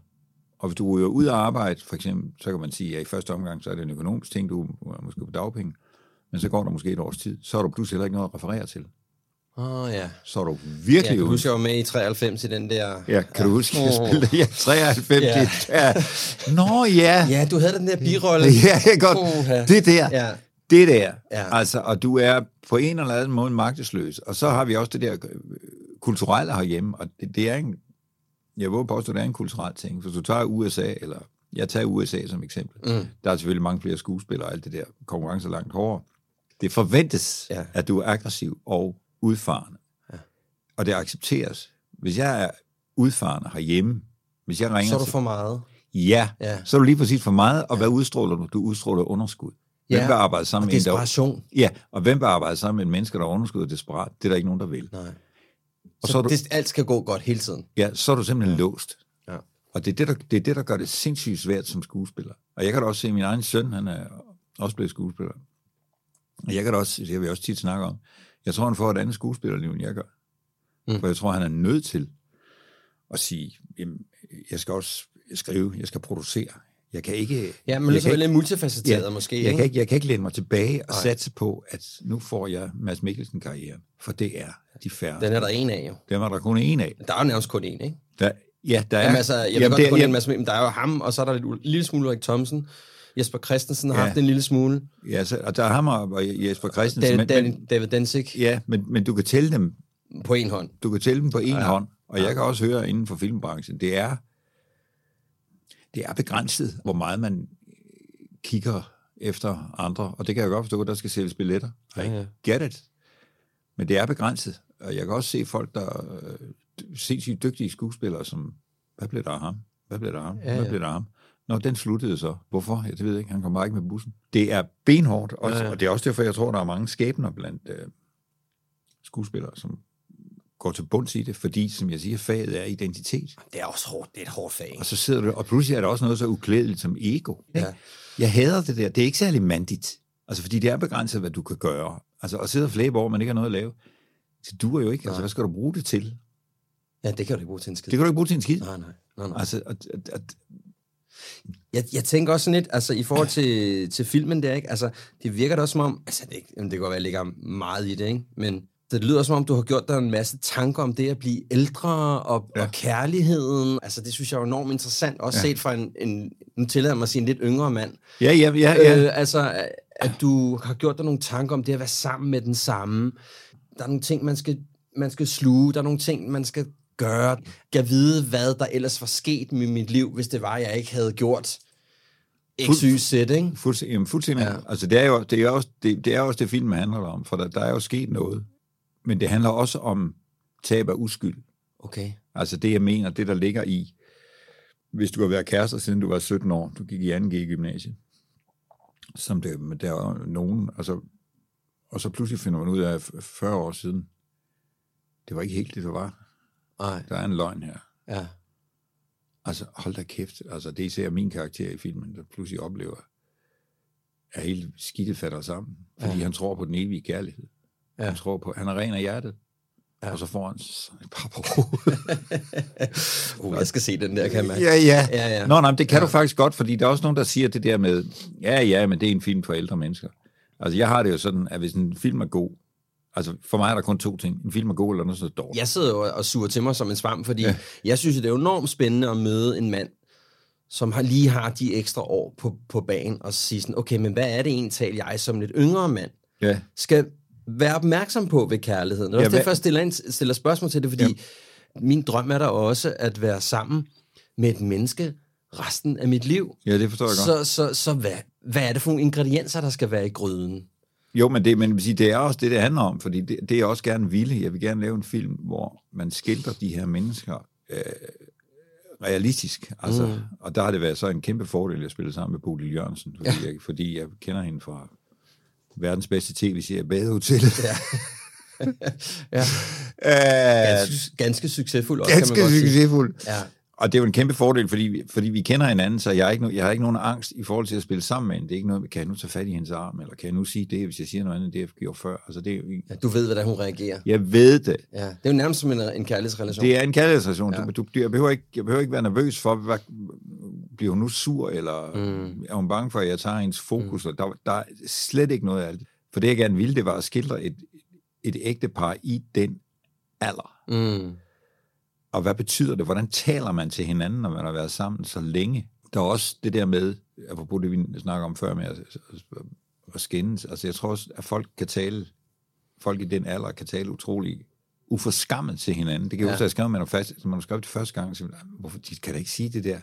Og hvis du ryger ud af arbejde, for eksempel, så kan man sige, at i første omgang, så er det en økonomisk ting, du er måske på dagpenge, men så går der måske et års tid, så har du pludselig heller ikke noget at referere til. Åh, oh, ja. Så er du virkelig kan ude. huske, jeg var med i 93 i den der... Ja, kan du huske, jeg spillede ja, 93? Ja. Ja. ja. Nå ja. Ja, du havde den der birolle. Ja, jeg godt. Uha. Det der. Ja. Det der. Ja. Altså, og du er på en eller anden måde magtesløs. Og så har vi også det der øh, kulturelle herhjemme, og det, det er en, jeg våger påstå, det er en kulturel ting. Hvis du tager USA, eller jeg tager USA som eksempel, Mm. der er selvfølgelig mange flere skuespillere, og alt det der konkurrence er langt hårdere. Det forventes, Ja. ja. at du er aggressiv og udfarende. Ja. Og det accepteres. Hvis jeg er udfarende herhjemme, hvis jeg ringer Så er du for meget. Ja, Ja. ja, så er du lige præcis for meget, og hvad udstråler du? Du udstråler underskud. Hvem Ja, vil arbejde Og sammen med en, der... desperation. Ja, og hvem vil arbejde sammen med en menneske, der er underskud og desperat? Det er der ikke nogen, der vil. Nej. Og Og så så du- det, alt skal gå godt hele tiden. Ja, så er du simpelthen ja. låst. Ja. Og det er det, der, det er det, der gør det sindssygt svært som skuespiller. Og jeg kan da også se, at min egen søn, han er også blevet skuespiller. Og jeg kan da også, det har vi også tit snakke om, jeg tror, han får et andet skuespillerliv, end jeg gør. Mm. For jeg tror, han er nødt til at sige, jamen, jeg skal også skrive, jeg skal producere. Jeg kan ikke... Ja, men lidt så ikke- lidt multifacetteret måske, jeg ikke? kan, ikke, jeg kan ikke læne mig tilbage og Nej. satse på, at nu får jeg Mads Mikkelsen-karrieren, for det er de færre. Den er der en af, jo. Dem er der kun en af. Der er jo nærmest kun en, ikke? Der, ja, der er... Jamen, altså, jeg jamen, godt, kun jamen, en masse, men der er jo ham, og så er der lidt, en lille smule Ulrik Thomsen. Jesper Christensen har Ja. haft en lille smule. Ja, så, og der er ham og Jesper Christensen, David, men, men, David Densik ja, men, men du kan tælle dem, på en hånd. du kan tælle dem på en Ja. ja. hånd, og jeg kan også høre inden for filmbranchen, det er, det er begrænset, hvor meget man kigger efter andre, og det kan jeg godt forstå, at der skal sælges billetter. I Ja, ja. get it. Men det er begrænset, og jeg kan også se folk, der er øh, sindssygt dygtige skuespillere, som, hvad blev der af ham? Hvad blev der af ham? Ja, Hvad ja. blev der af ham? Nå, den sluttede så. Hvorfor? Ja, det ved jeg ikke. Han kom bare ikke med bussen. Det er benhårdt, også, Ja, ja, og det er også derfor, jeg tror, der er mange skæbner blandt øh, skuespillere, som går til bunds i det, fordi, som jeg siger, faget er identitet. Det er også hårdt. Det er et hårdt fag. Og så sidder du, og pludselig er der også noget så uklædeligt som ego. Ikke? Ja. Jeg hader det der. Det er ikke særlig mandigt. Altså, fordi det er begrænset, hvad du kan gøre. Altså, at sidde og flæbe over, man ikke har noget at lave, det duer jo ikke. Altså, hvad skal du bruge det til? Ja, det kan du ikke bruge til en skid. Det kan du ikke bruge til en skid. Nej, nej. nej, nej. Altså, at, at, at, Jeg, jeg tænker også sådan lidt, altså i forhold til, til filmen der, ikke? Altså, det virker da også som om, altså det, jamen, det kan godt være, at jeg lægger meget i det, ikke? Men det lyder som om, du har gjort dig en masse tanker om det at blive ældre og, ja. Og kærligheden. Altså det synes jeg er enormt interessant, også ja. Ja. set fra en, en, nu tillader jeg mig at sige en lidt yngre mand. ja, ja, ja, ja. Øh, altså, at du har gjort dig nogle tanker om det at være sammen med den samme. Der er nogle ting, man skal, man skal sluge. Der er nogle ting, man skal gøre. Jeg vide, hvad der ellers var sket med mit liv, hvis det var, jeg ikke havde gjort X, Fuld- Y, Z, ikke? Fuldstændig, jamen, fuldstændig. Ja. Altså, det er, jo, det, er også, det, det er også det, filmen handler om, for der, der er jo sket noget. Men det handler også om tab af uskyld. Okay. Altså det, jeg mener, det der ligger i, hvis du har været kærester, siden du var 17 år, du gik i 2G i gymnasiet, som det, der er jo nogen, altså, og så pludselig finder man ud af, 40 år siden, det var ikke helt det, det var. Nej. Der er en løgn her. Ja. Altså, hold da kæft. Altså, det er især min karakter i filmen, der pludselig oplever, at hele skidtet falder sammen. Fordi Ja. han tror på den evige kærlighed. Ja. Han tror på, han er ren af hjertet. Ja. Og så får han et par på. [LAUGHS] Uh, jeg skal se den der, kan mærke. ja, ja. Ja, ja. Nå, nej, men det kan ja. du faktisk godt, fordi der er også nogen, der siger det der med, ja, ja, men det er en film for ældre mennesker. Altså, jeg har det jo sådan, at hvis en film er god, altså for mig er der kun to ting. En film er god, eller noget så dårligt. Jeg sidder jo og suger til mig som en svamp, fordi ja. Jeg synes, det er enormt spændende at møde en mand, som har, lige har de ekstra år på, på banen, og sige sådan, okay, men hvad er det egentlig, jeg som lidt yngre mand Ja. skal være opmærksom på ved kærligheden? Det er Ja, også derfor, jeg stiller, ind, stiller spørgsmål til det, fordi ja. min drøm er der også at være sammen med et menneske resten af mit liv. Ja, det forstår jeg godt. Så, så, så hvad, hvad er det for nogle ingredienser, der skal være i gryden? Jo, men det, men det er også det, det handler om, fordi det, det er også gerne ville. Jeg vil gerne lave en film, hvor man skildrer de her mennesker øh, realistisk. Altså, mm. Og der har det været så en kæmpe fordel, at spille sammen med Bodil Jørgensen, fordi, ja. jeg, fordi jeg kender hende fra verdens bedste tv-serie, Badehotellet. Ja. [LAUGHS] ja. Ja. Ganske, ganske succesfuld også, kan man Ganske godt sige. succesfuld. Ja. Og det er jo en kæmpe fordel, fordi, fordi vi kender hinanden, så jeg har, ikke, jeg har ikke nogen angst i forhold til at spille sammen med hende. Det er ikke noget, kan jeg nu tage fat i hendes arm, eller kan jeg nu sige det, hvis jeg siger noget andet, det jeg gjorde før. Altså, det er jo, Ja, du ved, hvordan hun reagerer. jeg ved det. Ja, det er jo nærmest som en, en kærlighedsrelation. Det er en kærlighedsrelation. Ja. Du, du, jeg, behøver ikke, jeg behøver ikke være nervøs for, hvad, bliver hun nu sur, eller mm. er hun bange for, at jeg tager hendes fokus? Mm. Der, der er slet ikke noget af det. For det, jeg gerne ville, det var at skildre et, et ægtepar i den alder. Mm. Og hvad betyder det? Hvordan taler man til hinanden, når man har været sammen så længe? Der er også det der med, apropos det, vi snakker om før med at, at, skændes. Altså, jeg tror også, at folk kan tale, folk i den alder kan tale utrolig uforskammet til hinanden. Det kan jeg Ja. huske, at jeg skrev manifest, man har skrevet det første gang, så hvorfor de kan da ikke sige det der?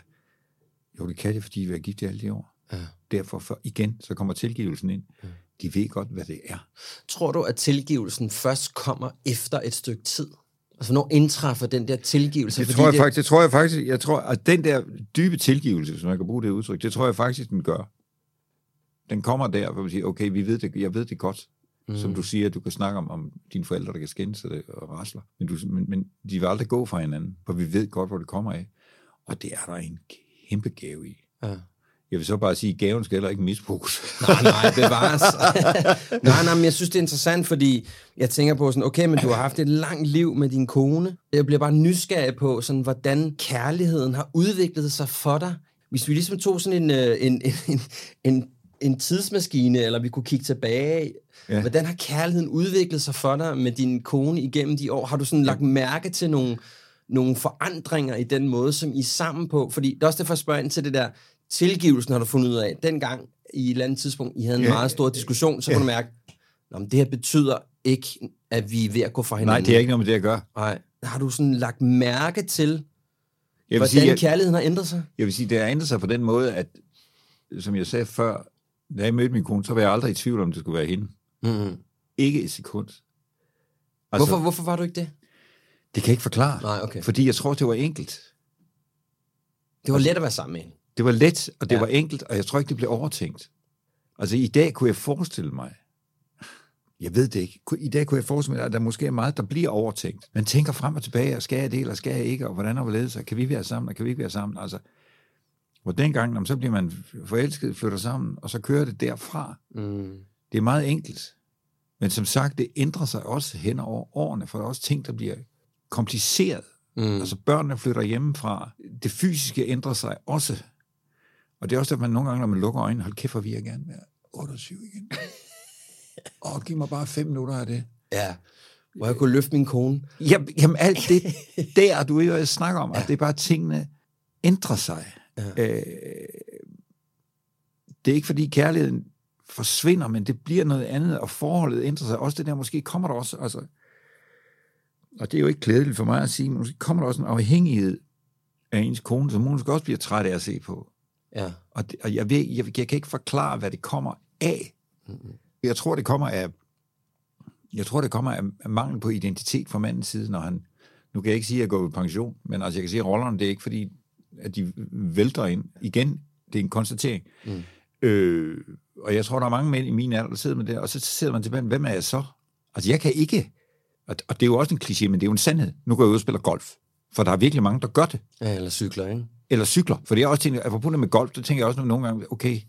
Jo, det kan det, fordi vi har gift i alle de år. Ja. Derfor for, igen, så kommer tilgivelsen ind. De ved godt, hvad det er. Tror du, at tilgivelsen først kommer efter et stykke tid? Altså, hvornår indtræffer den der tilgivelse? Det Fordi tror jeg faktisk, det tror jeg faktisk, jeg tror, at den der dybe tilgivelse, hvis man kan bruge det udtryk, det tror jeg faktisk, den gør. Den kommer der, hvor man siger, okay, vi ved det, jeg ved det godt. Mm. Som du siger, du kan snakke om, om dine forældre, der kan skændes det, og rasler. Men, du, men, men de vil aldrig gå fra hinanden, for vi ved godt, hvor det kommer af. Og det er der en kæmpe gave i. Ja. Jeg vil så bare sige, at gaven skal heller ikke misbruges. [LAUGHS] Nej, nej, bevares. [LAUGHS] nej, nej, men jeg synes, det er interessant, fordi jeg tænker på sådan, okay, men du har haft et langt liv med din kone. Jeg bliver bare nysgerrig på, sådan, hvordan kærligheden har udviklet sig for dig. Hvis vi ligesom tog sådan en, øh, en, en, en, en, tidsmaskine, eller vi kunne kigge tilbage. Ja. hvordan har kærligheden udviklet sig for dig med din kone igennem de år? Har du sådan lagt mærke til nogle, nogle forandringer i den måde, som I er sammen på? Fordi det er også derfor, jeg spørger ind til det der, tilgivelsen har du fundet ud af. Dengang i et eller andet tidspunkt, I havde en Ja. meget stor diskussion, så kunne du mærke, men det her betyder ikke, at vi er ved at gå fra hinanden. Nej, det er ikke noget med det at gøre. Nej. Har du sådan lagt mærke til, Jeg hvordan sige, jeg, kærligheden har ændret sig? jeg vil sige, det har ændret sig på den måde, at, som jeg sagde før, da jeg mødte min kone, så var jeg aldrig i tvivl om, det skulle være hende. Mm. Ikke et sekund. Altså, Hvorfor, hvorfor var du ikke det? Det kan jeg ikke forklare. Nej, okay. Fordi jeg tror, det var enkelt. Det var let at være sammen med hende. Det var let, og det Ja. var enkelt, og jeg tror ikke, det blev overtænkt. Altså i dag kunne jeg forestille mig, jeg ved det ikke, i dag kunne jeg forestille mig, at der måske er meget, der bliver overtænkt. Man tænker frem og tilbage, og skal jeg det, eller skal jeg ikke, og hvordan og hvorledes, og kan vi være sammen, og kan vi ikke være sammen? Altså, hvor dengang, så bliver man forelsket, flytter sammen, og så kører det derfra. Mm. Det er meget enkelt. Men som sagt, det ændrer sig også hen over årene, for der er også ting, der bliver kompliceret. Mm. Altså børnene flytter hjemmefra. Det fysiske ændrer sig også. Og det er også derfor, man nogle gange, når man lukker øjnene, hold kæft, hvor vil jeg gerne være 28 igen. [LAUGHS] Åh, giv mig bare fem minutter af det. Ja. Hvor jeg kunne løfte min kone. Jamen, jamen alt det [LAUGHS] der, du jo snakker om, ja. at det er bare, at tingene ændrer sig. Ja. Øh, det er ikke, fordi kærligheden forsvinder, men det bliver noget andet, og forholdet ændrer sig. Også det der, måske kommer der også, altså, og det er jo ikke klædeligt for mig at sige, men måske kommer der også en afhængighed af ens kone, som hun måske også bliver træt af at se på. Ja. Og, det, og jeg, ved, jeg, jeg kan ikke forklare, hvad det kommer af. Mm-hmm. Jeg tror, det kommer af, jeg tror, det kommer af, af mangel på identitet fra mandens side, når han, nu kan jeg ikke sige, at jeg går på pension, men altså jeg kan sige, at rollerne, det er ikke fordi, at de vælter ind. Igen, det er en konstatering. Mm. Øh, og jeg tror, der er mange mænd i min alder, der sidder med det, og så sidder man tilbage, hvem er jeg så? Altså jeg kan ikke, og, og det er jo også en kliché, men det er jo en sandhed. Nu går jeg ud og spiller golf. For der er virkelig mange, der gør det. Ja, eller cykler, ikke? Eller cykler. For det er også tænkt, apropos det med golf, der tænker jeg også nogle gange, okay,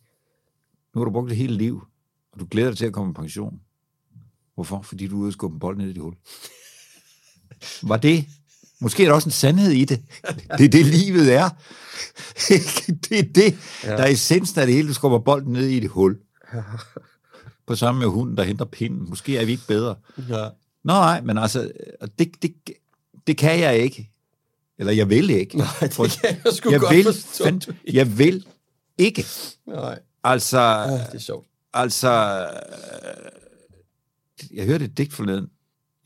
nu har du brugt det hele liv, og du glæder dig til at komme i pension. Hvorfor? Fordi du er ude og skubbe en bold ned i det hul. Var det? Måske er der også en sandhed i det. Det er det, livet er. [LAUGHS] det er det, ja. der er essensen af det hele. Du skubber bolden ned i det hul. På samme med hunden, der henter pinden. Måske er vi ikke bedre. Ja. Nå nej, men altså, det, det, det kan jeg ikke. Eller jeg vil ikke. Nej, det kan jeg sgu jeg godt vil, forstå. fand, jeg vil ikke. Nej, Altså, ah, det er sjovt. altså, øh, jeg hørte et digt forleden.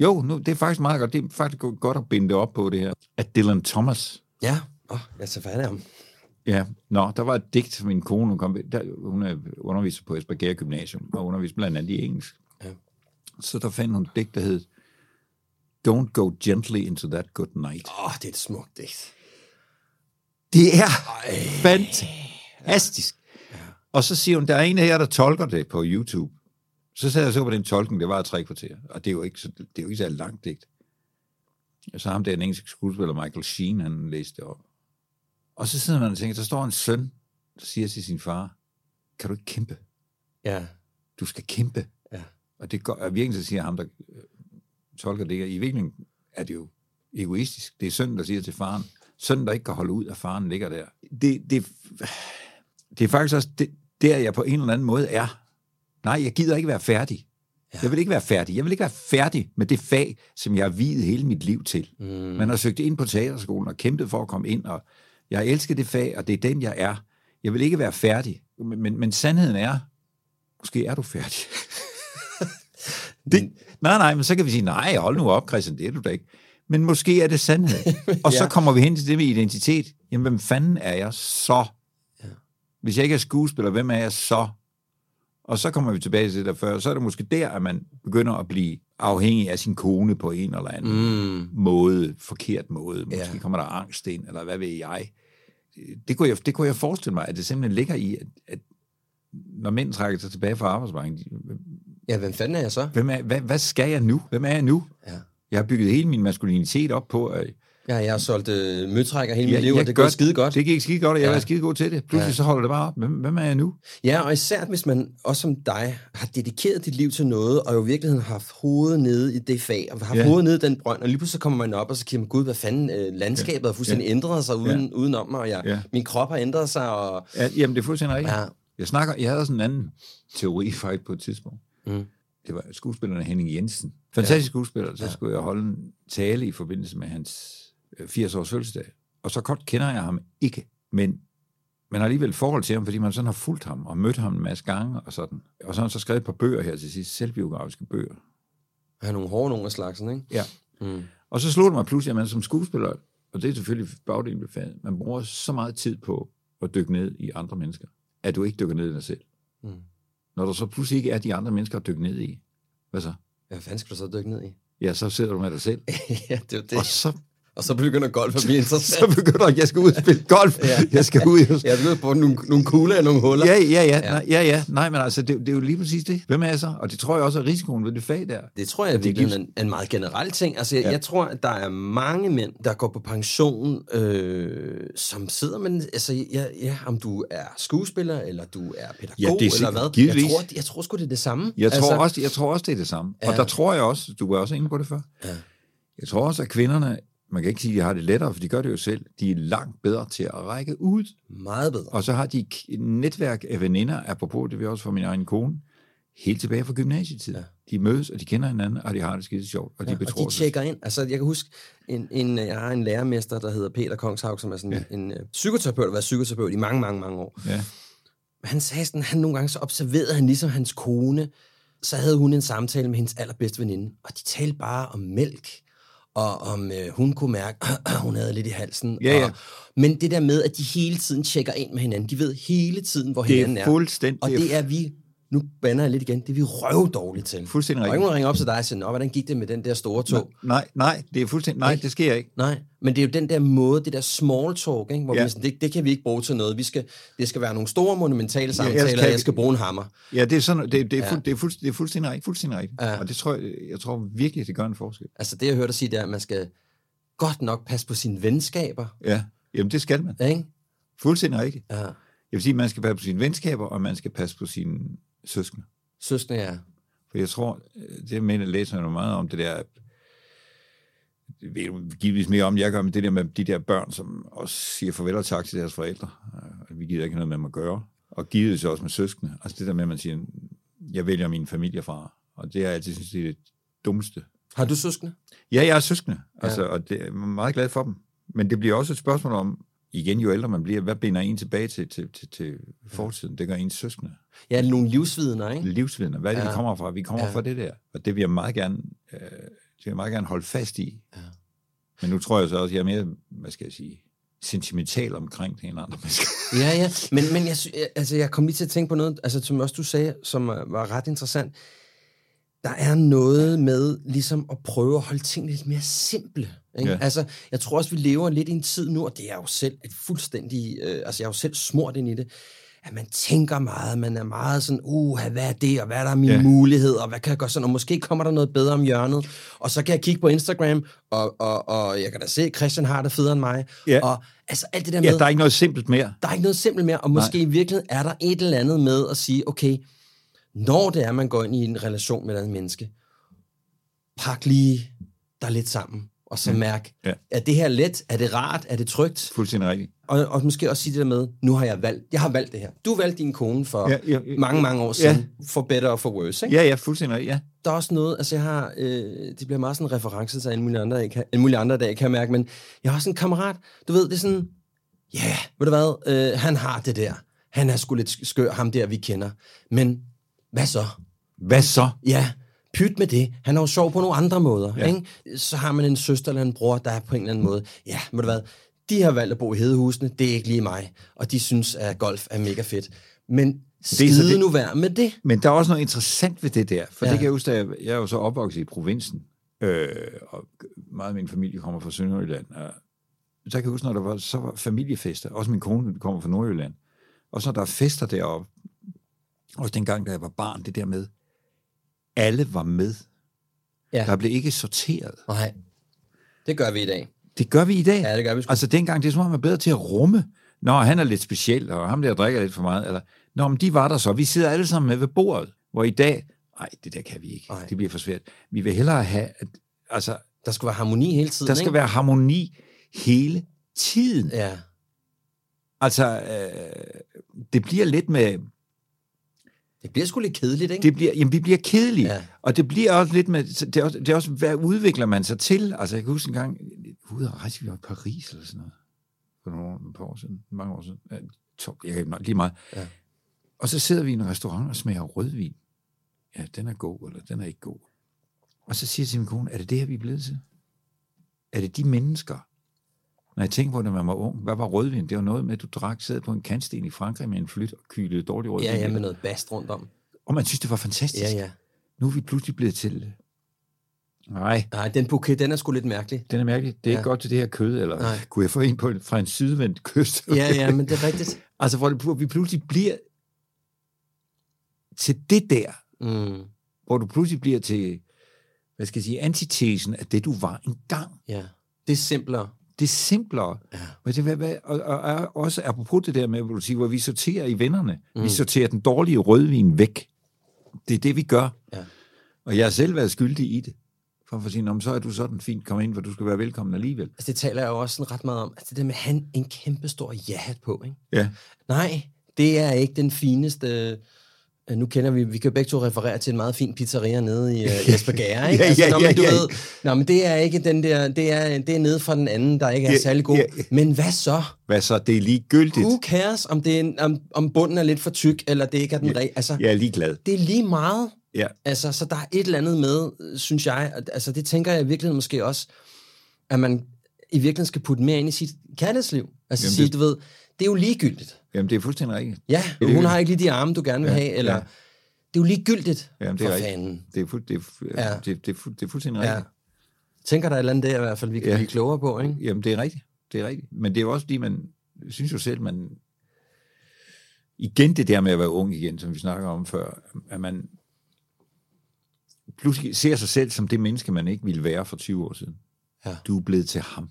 Jo, nu, det er faktisk meget godt. Det er faktisk godt at binde det op på det her. At Dylan Thomas, Ja, oh, jeg tager fat af ham. Ja, nå, der var et digt, min kone, hun, kom, der, hun er underviser på Esbjerg Gymnasium, og underviser blandt andet i engelsk. Ja. Så der fandt hun et digt, der hed Don't go gently into that good night. Åh, oh, det er et smukt digt. Det er fantastisk. Og så siger hun, der er en af jer, der tolker det på YouTube. Så sad jeg så på den tolkning, det var tre kvarter, og det er jo ikke så, det er jo ikke så langt digt. Og så ham der en engelsk skuespiller, Michael Sheen, han læste det op. Og så sidder man og tænker, der står en søn, der siger til sin far, kan du ikke kæmpe? Ja, Du skal kæmpe. Ja. Og det går, og virkelig så siger ham, der tolker det, i virkeligheden er det jo egoistisk. Det er sønnen, der siger til faren, sønnen, der ikke kan holde ud, at faren ligger der. Det, det, det er faktisk også det, der, jeg på en eller anden måde er. Nej, jeg gider ikke være færdig. Ja. Jeg vil ikke være færdig. Jeg vil ikke være færdig med det fag, som jeg har videt hele mit liv til. Mm. Man har søgt ind på teaterskolen og kæmpet for at komme ind, og jeg har elsket det fag, og det er den, jeg er. Jeg vil ikke være færdig. Men, men, men sandheden er, måske er du færdig. [LAUGHS] det, nej, nej, men så kan vi sige, nej, hold nu op, Christian, det er du da ikke. Men måske er det sandhed. [LAUGHS] Og så Ja. kommer vi hen til det med identitet. Jamen, hvem fanden er jeg så? Ja. Hvis jeg ikke er skuespiller, hvem er jeg så? Og så kommer vi tilbage til det der før. Så er det måske der, at man begynder at blive afhængig af sin kone på en eller anden mm. måde, forkert måde. Måske Ja. kommer der angst ind, eller hvad ved jeg. Det kunne jeg, det kunne jeg forestille mig, at det simpelthen ligger i, at, at når mænd trækker sig tilbage fra arbejdsmarkedet, Ja, hvem fanden er jeg så? hvem er, hvad, hvad skal jeg nu? Hvem er jeg nu? Ja. Jeg har bygget hele min maskulinitet op på, at Ja, jeg har solgt øh, møtrækker hele Ja, mit liv, og det går skide godt. det gik skide godt, og jeg Ja. var skide god til det. Pludselig Ja. så holder det bare op. Hvem, hvem er jeg nu? Ja, og især hvis man, også som dig, har dedikeret dit liv til noget, og jo i virkeligheden har haft hovedet nede i det fag, og har haft Ja. hovedet nede i den brønd, og lige pludselig så kommer man op, og så kigger man, gud, hvad fanden, øh, landskabet har fuldstændig ændret sig uden, udenom mig, og jeg, Ja. min krop har ændret sig, og Ja, jamen, det er fuldstændig rigtigt. ja, Jeg snakker, jeg havde sådan en anden teori faktisk på et tidspunkt. Mm. Det var skuespilleren Henning Jensen. Fantastisk skuespiller. Så skulle jeg holde en tale i forbindelse med hans øh, 80-års fødselsdag. Og så godt kender jeg ham ikke. Men man har alligevel forhold til ham, fordi man sådan har fulgt ham og mødt ham en masse gange og sådan. Og så har han så skrevet et par bøger her til sidst, selvbiografiske bøger. har nogle hårde nogle af slagsen, ikke? Ja. Mm. Og så slog det mig pludselig, at man som skuespiller, og det er selvfølgelig bagdelen faget, man bruger så meget tid på at dykke ned i andre mennesker, at du ikke dykker ned i dig selv. Mm. Når der så pludselig ikke er de andre mennesker at dykke ned i, hvad så? Hvad fanden skal du så dykke ned i? Ja, så sidder du med dig selv. [LAUGHS] ja, det er det. Og så, Og så begynder golf at blive så interessant. begynder jeg, jeg skal ud og spille golf. Ja. Jeg skal ud og... Jeg begynder på nogle, nogle kugler og nogle huller. Ja, ja, ja, Ja. nej, ja, ja. Nej, men altså, det, det er jo lige præcis det. Hvem er jeg så? Og det tror jeg også er risikoen ved det fag der. Det tror jeg det er en, en meget generel ting. Altså, jeg, Ja. jeg tror, at der er mange mænd, der går på pension, øh, som sidder med... Altså, ja, ja, om du er skuespiller, eller du er pædagog, Ja, det er eller hvad. Givetvis. Jeg tror, jeg tror sgu, det er det samme. Jeg tror, altså, også, jeg tror også, det er det samme. Ja. Og der tror jeg også, du var også inde på det før, Ja. jeg tror også, at kvinderne, man kan ikke sige, at de har det lettere, for de gør det jo selv. De er langt bedre til at række ud. Meget bedre. Og så har de et netværk af veninder, apropos det vi også fra min egen kone, helt tilbage fra gymnasietiden. Ja. De mødes, og de kender hinanden, og de har det skide sjovt, og de Ja, betror og de tjekker ind. Altså, jeg kan huske, en, en, jeg har en lærermester, der hedder Peter Kongshaug, som er sådan Ja. ja. en uh, psykoterapeut, og været psykoterapeut i mange, mange, mange år. Ja. Han sagde sådan, han nogle gange så observerede han ligesom hans kone, så havde hun en samtale med hendes allerbedste veninde, og de talte bare om mælk, og om øh, hun kunne mærke, at [CLEARS THROAT] hun havde lidt i halsen. Ja, ja. Og, men det der med, at de hele tiden tjekker ind med hinanden, de ved hele tiden, hvor Det hinanden er er. fuldstændig... Og det er vi, nu bander jeg lidt igen, det er vi røvdårligt til. Fuldstændig rigtigt. nogen, der ringer op til dig og siger, hvordan gik det med den der store tog? Nej, nej, det er fuldstændig... Nej, det sker ikke. Nej, men det er jo den der måde, det der small talk, ikke? hvor Ja. ja. vi sådan, det, det kan vi ikke bruge til noget. Vi skal, det skal være nogle store monumentale samtaler, kan og vi- jeg skal bruge en hammer. Ja, det er, sådan, det, det, er, Ja. fuld, det, er, fuld, det er fuldstændig rigtigt. Fuldstændig rigtigt. Ja. Og det tror jeg, jeg tror virkelig, det gør en forskel. Altså det, jeg hørte dig sige, det er, at man skal godt nok passe på sine venskaber. Ja, jamen det skal man. Ikke? Fuldstændig rigtigt. Ja. Jeg vil sige, at man skal passe på sine venskaber, og man skal passe på sine søskende. Søskende, ja. For jeg tror, det mener læser jeg meget om, det der, det ved du givetvis mere om, jeg gør, men det der med de der børn, som også siger farvel og tak til deres forældre. Øh, Vi gider ikke noget med dem at gøre. Og givetvis også med søskende. Altså det der med, at man siger, jeg vælger min familie fra. Og det er jeg altid synes, det er det dummeste. Har du søskende? Ja, jeg er søskende, altså, og det, jeg er meget glad for dem. Men det bliver også et spørgsmål om, igen, jo ældre man bliver, hvad binder en tilbage til, til, til, til fortiden? Det gør ens søskende. Ja, nogle livsvidner, ikke? Livsvidner. Hvad er det, ja. Vi kommer fra? Vi kommer Ja. fra det der. Og det vil jeg meget gerne, øh, det vil jeg meget gerne holde fast i. Ja. Men nu tror jeg så også, at jeg er mere, hvad skal jeg sige, sentimental omkring det end andre mennesker. [LAUGHS] Ja, ja. Men, men jeg, altså, jeg kom lige til at tænke på noget, altså, som også du sagde, som øh, var ret interessant. Der er noget med ligesom at prøve at holde tingene lidt mere simple. Ikke? Ja. Altså, jeg tror også, vi lever lidt i en tid nu, og det er jo selv et fuldstændig... Øh, altså, jeg er jo selv smurt ind i det, at man tænker meget, man er meget sådan, uh, hvad er det, og hvad er der mine ja. muligheder, og hvad kan jeg gøre sådan, og måske kommer der noget bedre om hjørnet, og så kan jeg kigge på Instagram, og, og, og jeg kan da se, at Christian har det federe end mig, Ja. og altså alt det der med... ja, der er ikke noget simpelt mere. Der er ikke noget simpelt mere, og måske i virkeligheden er der et eller andet med at sige, okay, når det er, man går ind i en relation med et andet menneske, pak lige der lidt sammen, og så mærk, Ja. er det her let? Er det rart? Er det trygt? Fuldstændig rigtigt. Og, og måske også sige det der med, nu har jeg valgt, jeg har valgt det her. Du valgte din kone for Ja, ja, ja. mange, mange år siden, for better og for worse, ikke? Ja, ja, fuldstændig rigtigt, ja. der er også noget, altså jeg har, øh, det bliver meget sådan en reference til alle mulige andre, jeg kan, alle mulige andre dage, kan jeg mærke, men jeg har også en kammerat, du ved, det er sådan, ja, yeah, ved du hvad, øh, han har det der, han er sgu lidt skør, ham der, vi kender, men hvad så? Hvad så? Ja, pyt med det, han er jo sjov på nogle andre måder, Ja. ikke? Så har man en søster eller en bror, der er på en eller anden måde, ja, ved du hvad, de har valgt at bo i Hedehusene, det er ikke lige mig, og de synes, at golf er mega fedt, men skide det- nu være med det. Men der er også noget interessant ved det der, for ja. Det kan jeg huske, da jeg, jeg er jo så opvokset i provinsen, øh, og meget af min familie kommer fra Sønderjylland. Og så kan jeg huske, når der var, så var familiefester, også min kone kommer fra Nordjylland, og så når der er fester deroppe, også dengang, da jeg var barn, det der med, alle var med. Ja. Der blev ikke sorteret. Nej, det gør vi i dag. Det gør vi i dag. Ja, det gør vi sgu. Altså dengang, det er som om, man er bedre til at rumme. Nå, han er lidt speciel, og ham der drikker lidt for meget. Eller, Nå, men de var der så. Vi sidder alle sammen med ved bordet. Hvor i dag, nej, det der kan vi ikke. Nej. Det bliver for svært. Vi vil hellere have, at, altså, Der skal være harmoni hele tiden, der skal ikke? være harmoni hele tiden. Ja, Altså, øh, det bliver lidt med, det bliver sgu lidt kedeligt, ikke? det bliver, jamen, vi bliver kedelige. Ja. Og det bliver også lidt med, det er også, det er også, hvad udvikler man sig til? Altså, jeg kan huske en gang, ude at rejse, vi var i Paris eller sådan noget, for nogle par år siden, mange år siden, ja, to, jeg kan lige meget. Ja. Og så sidder vi i en restaurant og smager rødvin. Ja, den er god, eller den er ikke god. Og så siger jeg til min kone, er det det her, vi er blevet til? Er det de mennesker? Når jeg tænker på, når man var ung, hvad var rødvin? Det var noget med, at du drak, sad på en kantsten i Frankrig med en flyt og kylede dårlig rødvin. Ja, ja, med noget bast rundt om. Og man synes, det var fantastisk. Ja, ja. Nu er vi pludselig blevet til... Nej, Nej, den bouquet, den er sgu lidt mærkelig. den er mærkelig. Det er ja. Ikke godt til det her kød, eller Nej. Kunne jeg få en på, en- fra en sydvendt kyst? Ja, ja, men det er rigtigt. [LAUGHS] altså, hvor, det, vi pludselig bliver til det der, Mm, hvor du pludselig bliver til, hvad skal jeg sige, antitesen af det, du var engang. ja. Det er simplere. Det er simplere. Ja. Men det, hvad, og, og, og, også apropos det der med, hvor du siger, hvor vi sorterer i vennerne. Mm. Vi sorterer den dårlige rødvin væk. Det er det, vi gør. Ja. Og jeg har selv været skyldig i det. For at sige, "Nå, men så er du sådan fint, kom ind, hvor du skal være velkommen alligevel. Altså, det taler jeg jo også sådan ret meget om. Altså, det der med have en- kæmpe stor ja-hat på, ikke? Ja. Nej, det er ikke den fineste... øh, Nu kender vi, vi kan begge to referere til en meget fin pizzeria nede i uh, Jespergære, [LAUGHS] ikke? Ja, ja, ja, men du ja. ved, nå, men det er ikke den der, det er, det er nede fra den anden, der ikke er Ja, særlig god. ja, ja. Men hvad så? Hvad så? Det er ligegyldigt. Who cares, om, det er en, om, om bunden er lidt for tyk, eller det ikke er den ja. Altså, Jeg er ligeglad. det er lige meget. Ja. Altså, så der er et eller andet med, synes jeg, altså det tænker jeg i virkeligheden måske også, at man i virkeligheden skal putte mere ind i sit kærlighedsliv. Altså Jamen, sige, det- du ved, det er jo ligegyldigt. Jamen, det er fuldstændig rigtigt. Ja, Det er hun har ikke lige de arme, du gerne vil Ja, have, eller ja. det er jo ligegyldigt Jamen, det er for rigtigt. fanden. Det er, fuld, det, er, Ja. ja. det, det, er, det er fuldstændig Ja. rigtigt. Tænker der er et eller andet der i hvert fald, vi kan Ja. blive klogere på, ikke? Jamen, det er rigtigt. Det er rigtigt. Men det er jo også fordi, man synes jo selv, man... Igen det der med at være ung igen, som vi snakker om før, at man pludselig ser sig selv som det menneske, man ikke ville være for 20 år siden. Ja. Du er blevet til ham.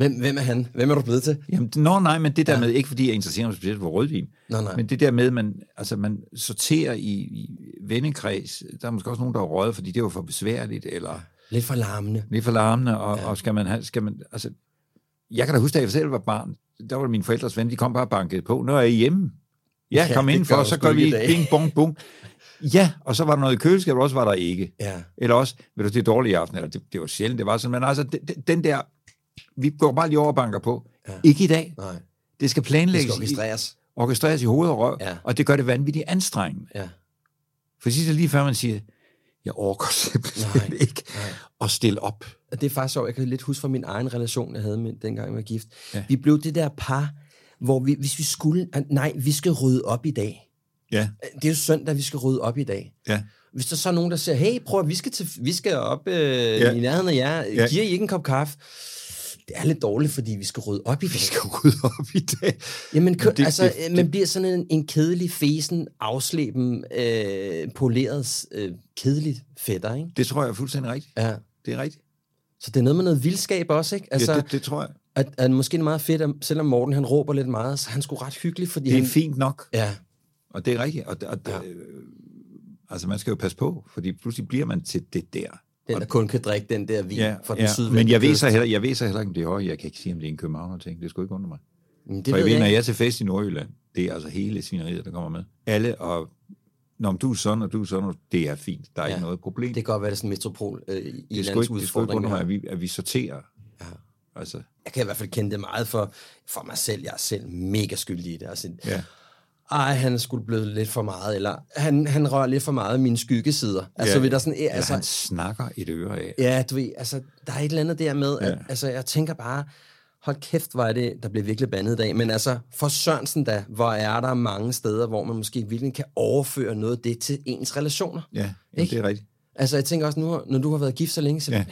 Hvem, hvem er han? Hvem er du blevet til? Jamen, nå nej, men det der Ja. med, ikke fordi jeg interesserer mig specielt for rødvin, Nå, nej. men det der med, man, altså man sorterer i, i vennekreds, der er måske også nogen, der er røget, fordi det var for besværligt, eller Lidt for larmende. lidt for larmende, og, Ja. og skal man have, skal man, altså, jeg kan da huske, da jeg selv var barn, der var det mine forældres ven, de kom bare og bankede på, nu er I hjemme. Ja, [LAUGHS] Ja, kom indenfor, gør så gør vi bing, bong, bung. Ja, og så var der noget i køleskabet, også var der ikke. Ja. Eller også, ved du, det er dårligt i aften, eller det, det var sjældent, det var sådan, men altså, den, den der, vi går bare lige over og banker på. Ja. Ikke i dag. Nej. Det skal Det planlægges, skal orkestreres. i, orkestreres i hoved og røv, Ja. og det gør det vanvittigt anstrengende. Ja. For sidst lige før man siger, jeg overgår simpelthen Nej, [LAUGHS] ikke nej. at stille op. Og det er faktisk sjovt, jeg kan lidt huske fra min egen relation, jeg havde med, dengang jeg var gift. Ja. Vi blev det der par, hvor vi, hvis vi skulle, ah, nej, vi skal rydde op i dag. Ja, Det er jo søndag, vi skal rydde op i dag. ja. Hvis der så er nogen, der siger, hey, prøv at vi skal, til, vi skal op øh, Ja. i nærheden af jer, Ja. giver I ikke en kop kaffe? Det er lidt dårligt, fordi vi skal rydde op i Vi dag. skal rydde op i dag. Jamen, kø, det- altså, det- det, man bliver sådan en, en kedelig, fesen, afsleben, øh, poleret, øh, kedelig fætter, ikke? Det tror jeg er fuldstændig rigtigt. Ja. Det er rigtigt. Så det er noget med noget vildskab også, ikke? Altså, ja, det, det tror jeg. at, at måske det er meget fedt, at selvom Morten han råber lidt meget, så han sgu ret hyggelig, fordi Det er han... fint nok, Ja, og det er rigtigt. Og, og, ja. øh, altså, man skal jo passe på, fordi pludselig bliver man til det der. Den der kun kan drikke den der vin Ja, fra den ja. sydvendte Men jeg ved, så heller, jeg ved så heller ikke, om det er højere. Jeg kan ikke sige, om det er en københavner ting. Det skulle ikke undre mig. Men Det For jeg ved ved, når jeg jeg er til fest i Nordjylland, det er altså hele svineriet, der kommer med. Alle, og når du er sådan, og du er sådan, det er fint. Der er Ja. ikke noget problem. Det kan godt være, det er sådan en metropol øh, i det skulle ikke, det skulle ikke undre mig, at vi, at vi sorterer. Ja. Altså, Jeg kan i hvert fald kende det meget for, for mig selv. Jeg er selv mega skyldig i det. Altså, ja. Ej, han er skulle blevet lidt for meget, eller han, han rører lidt for meget af mine skyggesider. Altså, Ja. ved der sådan, Eller altså, han snakker et øre af. Ja, du ved, altså, der er et eller andet der med, at, Ja. altså, jeg tænker bare, hold kæft, hvor er det, der bliver virkelig bandet i dag, men altså, for Sørensen da, hvor er der mange steder, hvor man måske virkelig kan overføre noget af det til ens relationer. Ja, jamen, Ikke? det er rigtigt. Altså, jeg tænker også, nu, når du har været gift så længe, så, ja. Ja.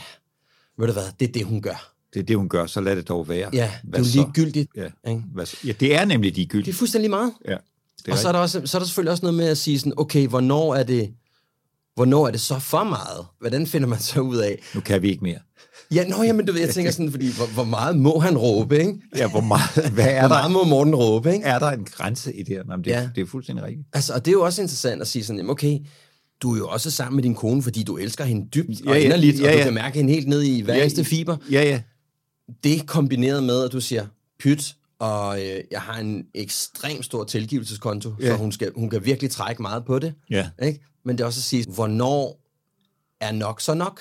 ved du hvad, det er det, hun gør. Det er det, hun gør, så lad det dog være. Ja, Hvad det er jo ligegyldigt. Ja. Ikke? Hvad så? ja, det er nemlig Det er ligegyldigt. fuldstændig meget. Ja, det er Og så er, der også, så er der selvfølgelig også noget med at sige sådan, okay, hvornår er det, hvornår er det så for meget? Hvordan finder man så ud af? Nu kan vi ikke mere. Ja, nå, jamen, du ved, jeg tænker sådan, fordi, hvor, hvor meget må han råbe, ikke? Ja, hvor meget, hvad er Hvor der? meget må Morten råbe, ikke? Er der en grænse i det her? Nej, men det, Ja. ja. det er fuldstændig rigtigt. Altså, og det er jo også interessant at sige sådan, jamen, okay, du er jo også sammen med din kone, fordi du elsker hende dybt Ja, og ja. inderligt, Ja, og du ja. kan mærke hende helt ned i hver Ja, eneste fiber. Ja, ja. Det kombineret med, at du siger, pyt, og øh, jeg har en ekstremt stor tilgivelseskonto, ja. Ja. så hun, skal, hun kan virkelig trække meget på det. Ja. Ikke? Men det er også at sige, hvornår er nok så nok?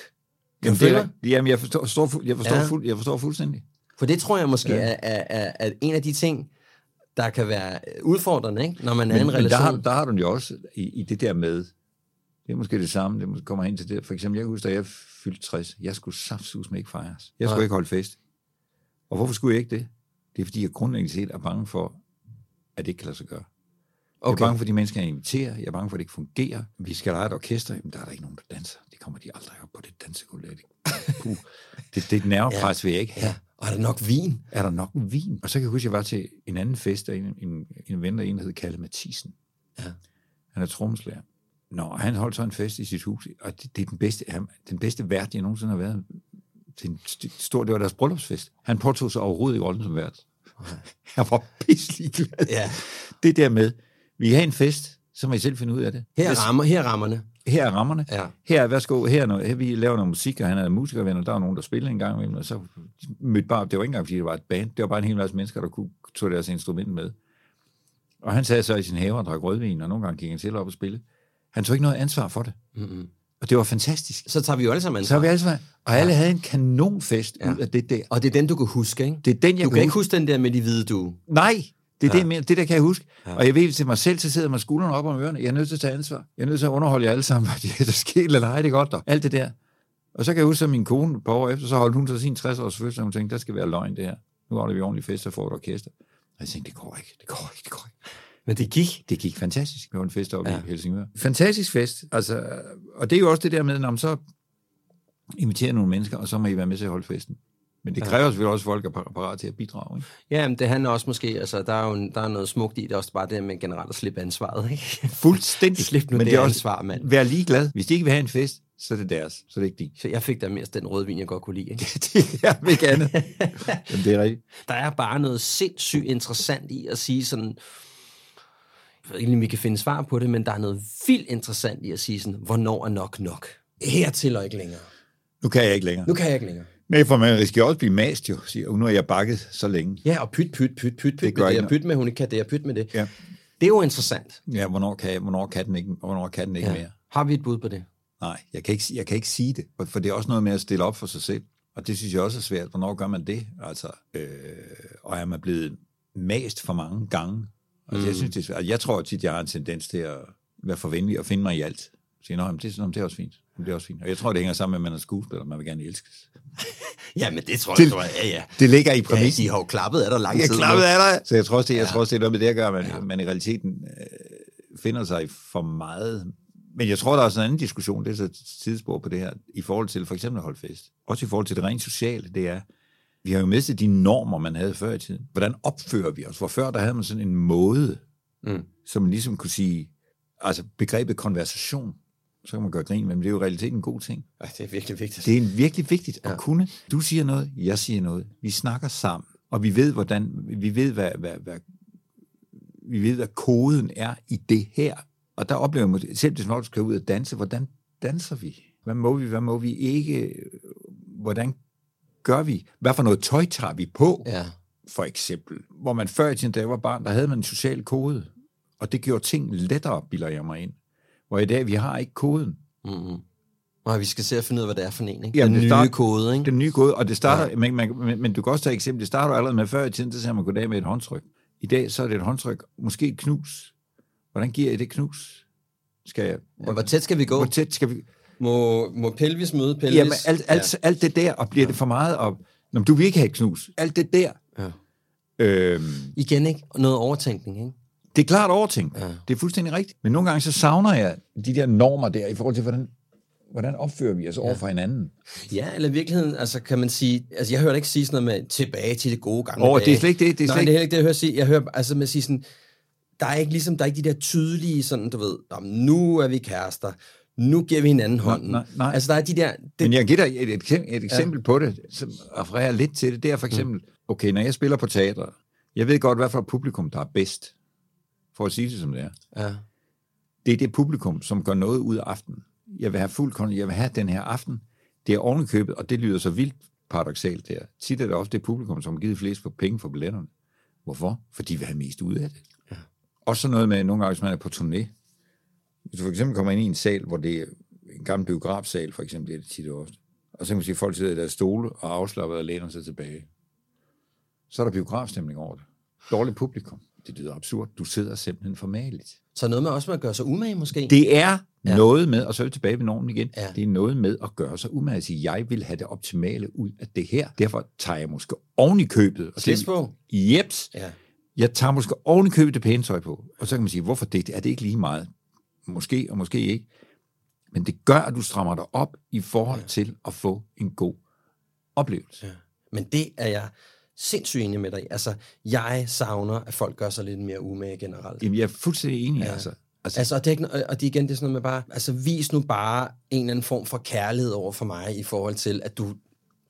Kan Jamen, det er, jamen jeg forstår, forstår, jeg forstår, Ja. ja. fuld, jeg forstår fuldstændig. For det tror jeg måske Ja. er, er, er, er en af de ting, der kan være udfordrende, ikke? når man er i Men, en men der, relation. har, der har du jo også i, i det der med, det er måske det samme, det kommer hen til det. For eksempel, jeg kan huske, da jeg fyldte 60, jeg skulle saftsus med ikke fejres. Jeg skulle Nej. ikke holde fest. Og hvorfor skulle jeg ikke det? Det er, fordi jeg grundlæggende set er bange for, at det ikke kan lade sig gøre. Okay. Jeg er bange for de mennesker, jeg inviterer. Jeg er bange for, at det ikke fungerer. Vi skal lege et orkester. Jamen, der er der ikke nogen, der danser. Det kommer de aldrig op på det dansegulv. der. Det, puh. det, det er et nervepres, [LAUGHS] vil jeg ikke have. Ja, og er der nok vin? Er der nok vin? Og så kan jeg huske, at jeg var til en anden fest, af en, en, en ven, der en, der hed Kalle Mathisen. Ja. Han er trommeslager. Nå, og han holdt så en fest i sit hus, og det, det er den bedste, han, den bedste vært, jeg nogensinde har været til en st- stor, det var deres bryllupsfest. Han påtog sig overhovedet ikke rollen som vært. [LAUGHS] Jeg var pisselig glad. Ja. Det der med, vi har en fest, så må I selv finde ud af det. Her er, rammer, her er rammerne. her er rammerne. Ja. Her er, værsgo, her er noget, her, vi laver noget musik, og han er musikervenner, der var nogen, der spillede en gang imellem, og så mødte bare, det var ikke engang, fordi det var et band, det var bare en hel masse mennesker, der kunne tage deres instrument med. Og han sad så i sin have og drak rødvin, og nogle gange gik han til op og spille. Han tog ikke noget ansvar for det. Mm-hmm. Og det var fantastisk. Så tager vi jo alle sammen Så ansvar. har vi alle sammen, og alle havde en kanonfest Ja. ja. ud af det der. Og det er den, du kan huske, ikke? Det er den, jeg Du kan ikke huske den der med de hvide du. Nej, det er Ja. ja. det, det, der kan jeg huske. Ja. Ja. Og jeg ved til mig selv, så sidder man skuldrene op om ørerne. Jeg er nødt til at tage ansvar. Jeg er nødt til at underholde jer alle sammen, [LAUGHS] fordi der sker eller nej, det er godt der. Alt det der. Og så kan jeg huske, at min kone på år efter, så holdt hun så sin 60-års fødselsdag, og hun tænkte, der skal være løgn det her. Nu holder vi ordentlig fest og får et orkester. Og jeg tænkte, det går ikke, det går ikke, det går ikke. Men det gik. Det gik fantastisk. Vi var en fest oppe Ja. i Helsingør. Fantastisk fest. Altså, og det er jo også det der med, når man så inviterer nogle mennesker, og så må I være med til at holde festen. Men det Ja. kræver selvfølgelig også, at folk er par- parat til at bidrage. Ikke? Ja, men det handler også måske, altså der er jo en, der er noget smukt i det, også bare det med generelt at slippe ansvaret, ikke? [LAUGHS] Fuldstændig. Slip nu Men det, det er også- ansvar, mand. Vær ligeglad. Hvis de ikke vil have en fest, så er det deres, så er det ikke din. Så jeg fik da mest den rødvin, jeg godt kunne lide. Ikke? [LAUGHS] det er ikke andet. [LAUGHS] Jamen, det er rigtigt. Der er bare noget sindssygt interessant i at sige sådan, om vi kan finde svar på det, men der er noget vildt interessant i at sige sådan, hvornår er nok nok? Hertil og ikke længere. Nu kan jeg ikke længere. Nu kan jeg ikke længere. Nej, for man risikerer også at blive mast jo. Siger, "Uh, nu har jeg bakket så længe. Ja, og pyt, pyt, pyt, pyt, pyt gør med det, og pyt med, hun ikke kan det, og pyt med det. Ja. Det er jo interessant. Ja, hvornår kan, jeg, hvornår kan den ikke, hvornår kan den ikke ja. mere? Har vi et bud på det? Nej, jeg kan, ikke, jeg kan ikke sige det, for- for det er også noget med at stille op for sig selv. Og det synes jeg også er svært. Hvornår gør man det? Altså, øh, og er man blevet mast for mange gange? Altså, mm. jeg synes, det er svært. Jeg tror tit, jeg har en tendens til at være for venlig og finde mig i alt. Nå, men det, nå, men det er også fint. Det er også fint. Og jeg tror, det hænger sammen med, at man er skuespiller, man vil gerne elskes. [LAUGHS] Ja, men det tror Det- jeg, tror jeg. Ja, ja. Det ligger i Ja, præmissen. de har jo klappet af dig lang Jeg tid. er klappet af dig. Så jeg tror også, det, jeg tror også, det er noget med det at gøre, at man, ja. man i realiteten øh, finder sig for meget. Men jeg tror, der er også en anden diskussion, det er så tidsspor på det her, i forhold til for eksempel at holde fest. Også i forhold til det rent sociale, det er, vi har jo mistet de normer, man havde før i tiden. Hvordan opfører vi os? For før, der havde man sådan en måde, Mm. som man ligesom kunne sige, altså begrebet konversation, så kan man gøre grin men det er jo i realiteten en god ting. Ej, det er virkelig vigtigt. Det er virkelig vigtigt Ja. at kunne. Du siger noget, jeg siger noget. Vi snakker sammen, og vi ved, hvordan, vi ved, hvad, hvad, hvad, vi ved, hvad koden er i det her. Og der oplever man, selv hvis man skal ud og danse, hvordan danser vi? Hvad må vi, hvad må vi ikke? Hvordan gør vi? Hvad for noget tøj tager vi på? Ja. for eksempel. Hvor man før i tiden, da jeg var barn, der havde man en social kode. Og det gjorde ting lettere, bilder jeg mig ind. Hvor i dag, vi har ikke koden. Mm-hmm. Og vi skal se at finde ud af, hvad det er for en, ikke? Jamen, Den nye start- kode, ikke? Den nye kode, og det starter, ja. men, men, men, men, du kan også tage eksempel, det starter allerede med før i tiden, så sagde man goddag med et håndtryk. I dag, så er det et håndtryk, måske et knus. Hvordan giver jeg det knus? Skal jeg, Ja, hvor tæt skal vi gå? hvor tæt skal vi? Må, må pelvis møde pelvis? Jamen, alt, alt, ja. alt det der, og bliver ja. det for meget op? Nå, du vil ikke have knus. Alt det der. Ja. Øhm, Igen, ikke? Noget overtænkning, ikke? det er klart overtænkt. Ja. Det er fuldstændig rigtigt. Men nogle gange så savner jeg de der normer der, i forhold til, hvordan, hvordan opfører vi os over for hinanden. Ja, eller i virkeligheden, altså kan man sige, altså jeg hører ikke sige sådan noget med tilbage til det gode gamle Åh, dage. det er slet ikke det. Det er Nej, slet det er ikke. heller ikke det, jeg hører sige. Jeg hører altså med at sige sådan, der er ikke ligesom, der er ikke de der tydelige sådan, du ved, "Nå, men nu er vi kærester, nu giver vi hinanden hånden. nej, nej. Altså der er de der, det, Men jeg giver dig et, et, eksempel- et eksempel ja. på det, som refererer lidt til det. Det er for eksempel, okay, når jeg spiller på teater, jeg ved godt, hvad for et publikum, der er bedst, for at sige det som det er. ja, Det er det publikum, som gør noget ud af aftenen. Jeg vil have fuld kon- jeg vil have den her aften. Det er ovenikøbet, og det lyder så vildt paradoxalt der. Tit er det også det publikum, som har givet flest for penge for billetterne. Hvorfor? Fordi de vil have mest ud af det. Ja. Også sådan noget med, nogle gange, hvis man er på turné. Hvis du for eksempel kommer ind i en sal, hvor det er en gammel biografsal, for eksempel, det er det tit og ofte. Og så kan man sige, at folk sidder i deres stole og afslappet og læner sig tilbage. Så er der biografstemning over det. Dårligt publikum. Det lyder absurd. Du sidder simpelthen formaligt. så noget med også med at gøre sig umage måske. Det er Ja. noget med, og så er vi tilbage ved normen igen, Ja. det er noget med at gøre sig umage. Sige, jeg vil have det optimale ud af det her. Derfor tager jeg måske oven i købet. Og Slids på. Jeps. Ja. Jeg tager måske oven i købet det pæne tøj på. Og så kan man sige, hvorfor det? Er det ikke lige meget? Måske og måske ikke. Men det gør, at du strammer dig op i forhold ja. til at få en god oplevelse. Ja. Men det er jeg sindssygt enig med dig. Altså, jeg savner, at folk gør sig lidt mere umage generelt. Jamen, jeg er fuldstændig enig. Ja. Altså, altså, Altså, og det, er ikke, og det igen, det er sådan noget med bare, altså vis nu bare en eller anden form for kærlighed over for mig i forhold til, at du,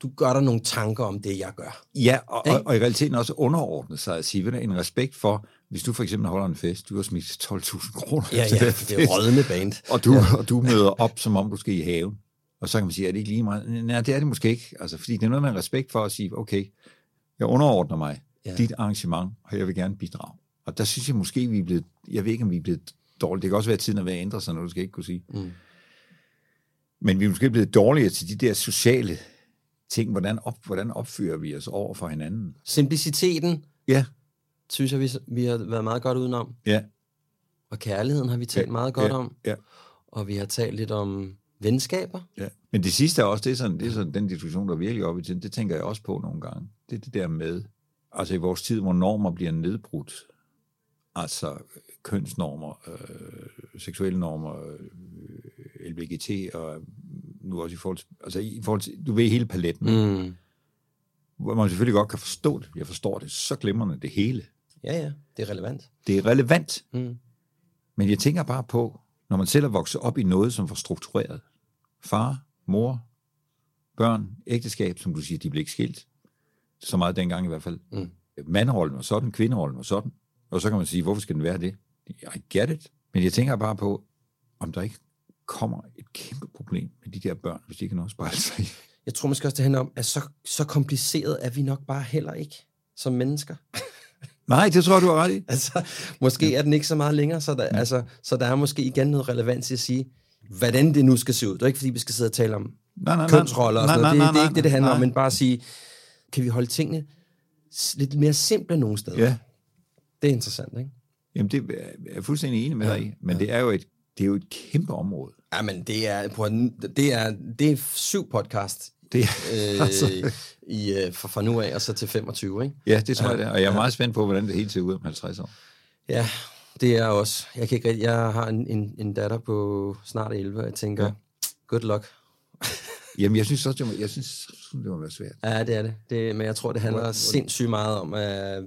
du gør dig nogle tanker om det, jeg gør. Ja, og, og, og i realiteten også underordnet sig at sige, en respekt for, hvis du for eksempel holder en fest, du har smidt 12.000 kroner. Ja, til ja, den det er fest, rødende band. og, du, ja. og du møder op, som om du skal i haven. Og så kan man sige, er det ikke lige meget? Nej, det er det måske ikke. Altså, fordi det er noget med respekt for at sige, okay, jeg underordner mig ja. dit arrangement, og jeg vil gerne bidrage. Og der synes jeg måske, vi er blevet, jeg ved ikke, om vi er blevet dårlige. Det kan også være, at tiden er ved at ændre sig, når du skal ikke kunne sige. Mm. Men vi er måske blevet dårligere til de der sociale ting. Hvordan, op, hvordan opfører vi os over for hinanden? Simpliciteten, Ja, synes jeg, vi, vi har været meget godt udenom. ja. Og kærligheden har vi talt Ja, meget godt ja, om. ja. Og vi har talt lidt om venskaber. Ja. Men det sidste er også, det er, sådan, det er sådan den diskussion, der er virkelig oppe i tiden, det tænker jeg også på nogle gange. Det er det der med, altså i vores tid, hvor normer bliver nedbrudt, altså kønsnormer, øh, seksuelle normer, øh, LBGT, og nu også i forhold til, altså i forhold til, du ved hele paletten. Mm. hvor man selvfølgelig godt kan forstå det. Jeg forstår det så glimrende, det hele. Ja, ja, det er relevant. Det er relevant, Mm. men jeg tænker bare på, når man selv er vokset op i noget, som var struktureret, far, mor, børn, ægteskab, som du siger, de blev ikke skilt. Så meget dengang i hvert fald. Mm. Manderollen var sådan, kvinderollen var sådan. Og så kan man sige, hvorfor skal den være det? I get it. Men jeg tænker bare på, om der ikke kommer et kæmpe problem med de der børn, hvis de ikke har noget at spejle sig i. Jeg tror måske også, det handler om, at så, så kompliceret er vi nok bare heller ikke som mennesker. [LAUGHS] Nej, det tror du har ret i. altså, måske er den ikke så meget længere, så der, ja. altså, så der er måske igen noget relevans i at sige, hvordan det nu skal se ud. Det er ikke, fordi vi skal sidde og tale om Nej, nej, nej. kønsroller og sådan Nej, noget. nej, Det, det er nej, ikke det, det handler nej. om, men bare at sige, kan vi holde tingene lidt mere simple nogle steder? Ja, Det er interessant, ikke? jamen det er jeg fuldstændig enig med dig i. Men det er jo et, det er jo et kæmpe område. Ja, men det er, på en, det er, det er syv podcast Det, øh, [LAUGHS] altså, i, øh, fra, fra nu af og så til 25, ikke? ja, det tror jeg det er. Og jeg er meget spændt på, hvordan det hele ser ud om 50 år. Ja, det er også. Jeg, kan ikke, jeg har en, en, en datter på snart 11, og jeg tænker, Ja. good luck. [LAUGHS] Jamen, jeg synes også, det må, jeg synes, det må være svært. Ja, det er det. det men jeg tror, det handler sindssygt meget om at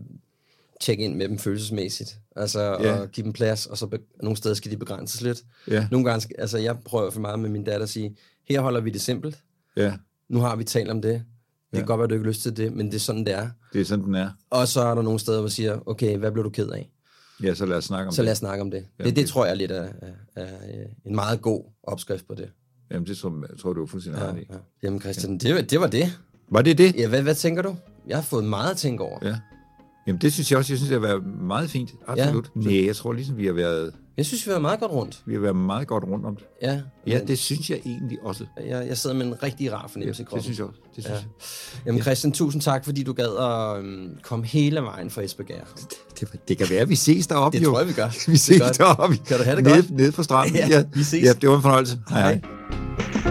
tjekke ind med dem følelsesmæssigt. Altså Ja. at give dem plads, og så be- nogle steder skal de begrænses lidt. Ja. Nogle gange, altså jeg prøver for meget med min datter at sige, her holder vi det simpelt. Ja, Nu har vi talt om det. Det Ja. kan godt være, at du ikke har lyst til det, men det er sådan, det er. det er sådan, den er. Og så er der nogle steder, hvor jeg siger, okay, hvad blev du ked af? Ja, så lad os snakke om Så lad det. os snakke om det. Ja, Det, det det- tror jeg lidt er, er, er en meget god opskrift på det. Jamen, det tror, jeg tror du er fuldstændig Ja, ret i. ja. Jamen Christian, det, var- det var det. Var det det? Ja, hvad, hvad tænker du? Jeg har fået meget at tænke over. Ja. Jamen, det synes jeg også, jeg synes, det har været meget fint. Absolut. Ja. Ja. Nej, jeg tror ligesom, vi har været, Jeg synes, vi var meget godt rundt. vi har været meget godt rundt om det. Ja, Ja, det synes jeg egentlig også. Jeg, jeg sidder med en rigtig rar Ja, fornemmelse i det kroppen. synes jeg også. Det synes Ja. jeg. Jamen Christian, tusind tak, fordi du gad at øhm, komme hele vejen fra Esbjerg. Det, det kan være, at vi ses deroppe, Det jo. tror jeg, vi gør. [LAUGHS] Vi Det ses er deroppe. Kan du have det nede, godt? Nede på stranden. Ja, vi ses. Ja, det var en fornøjelse. Hej, hej.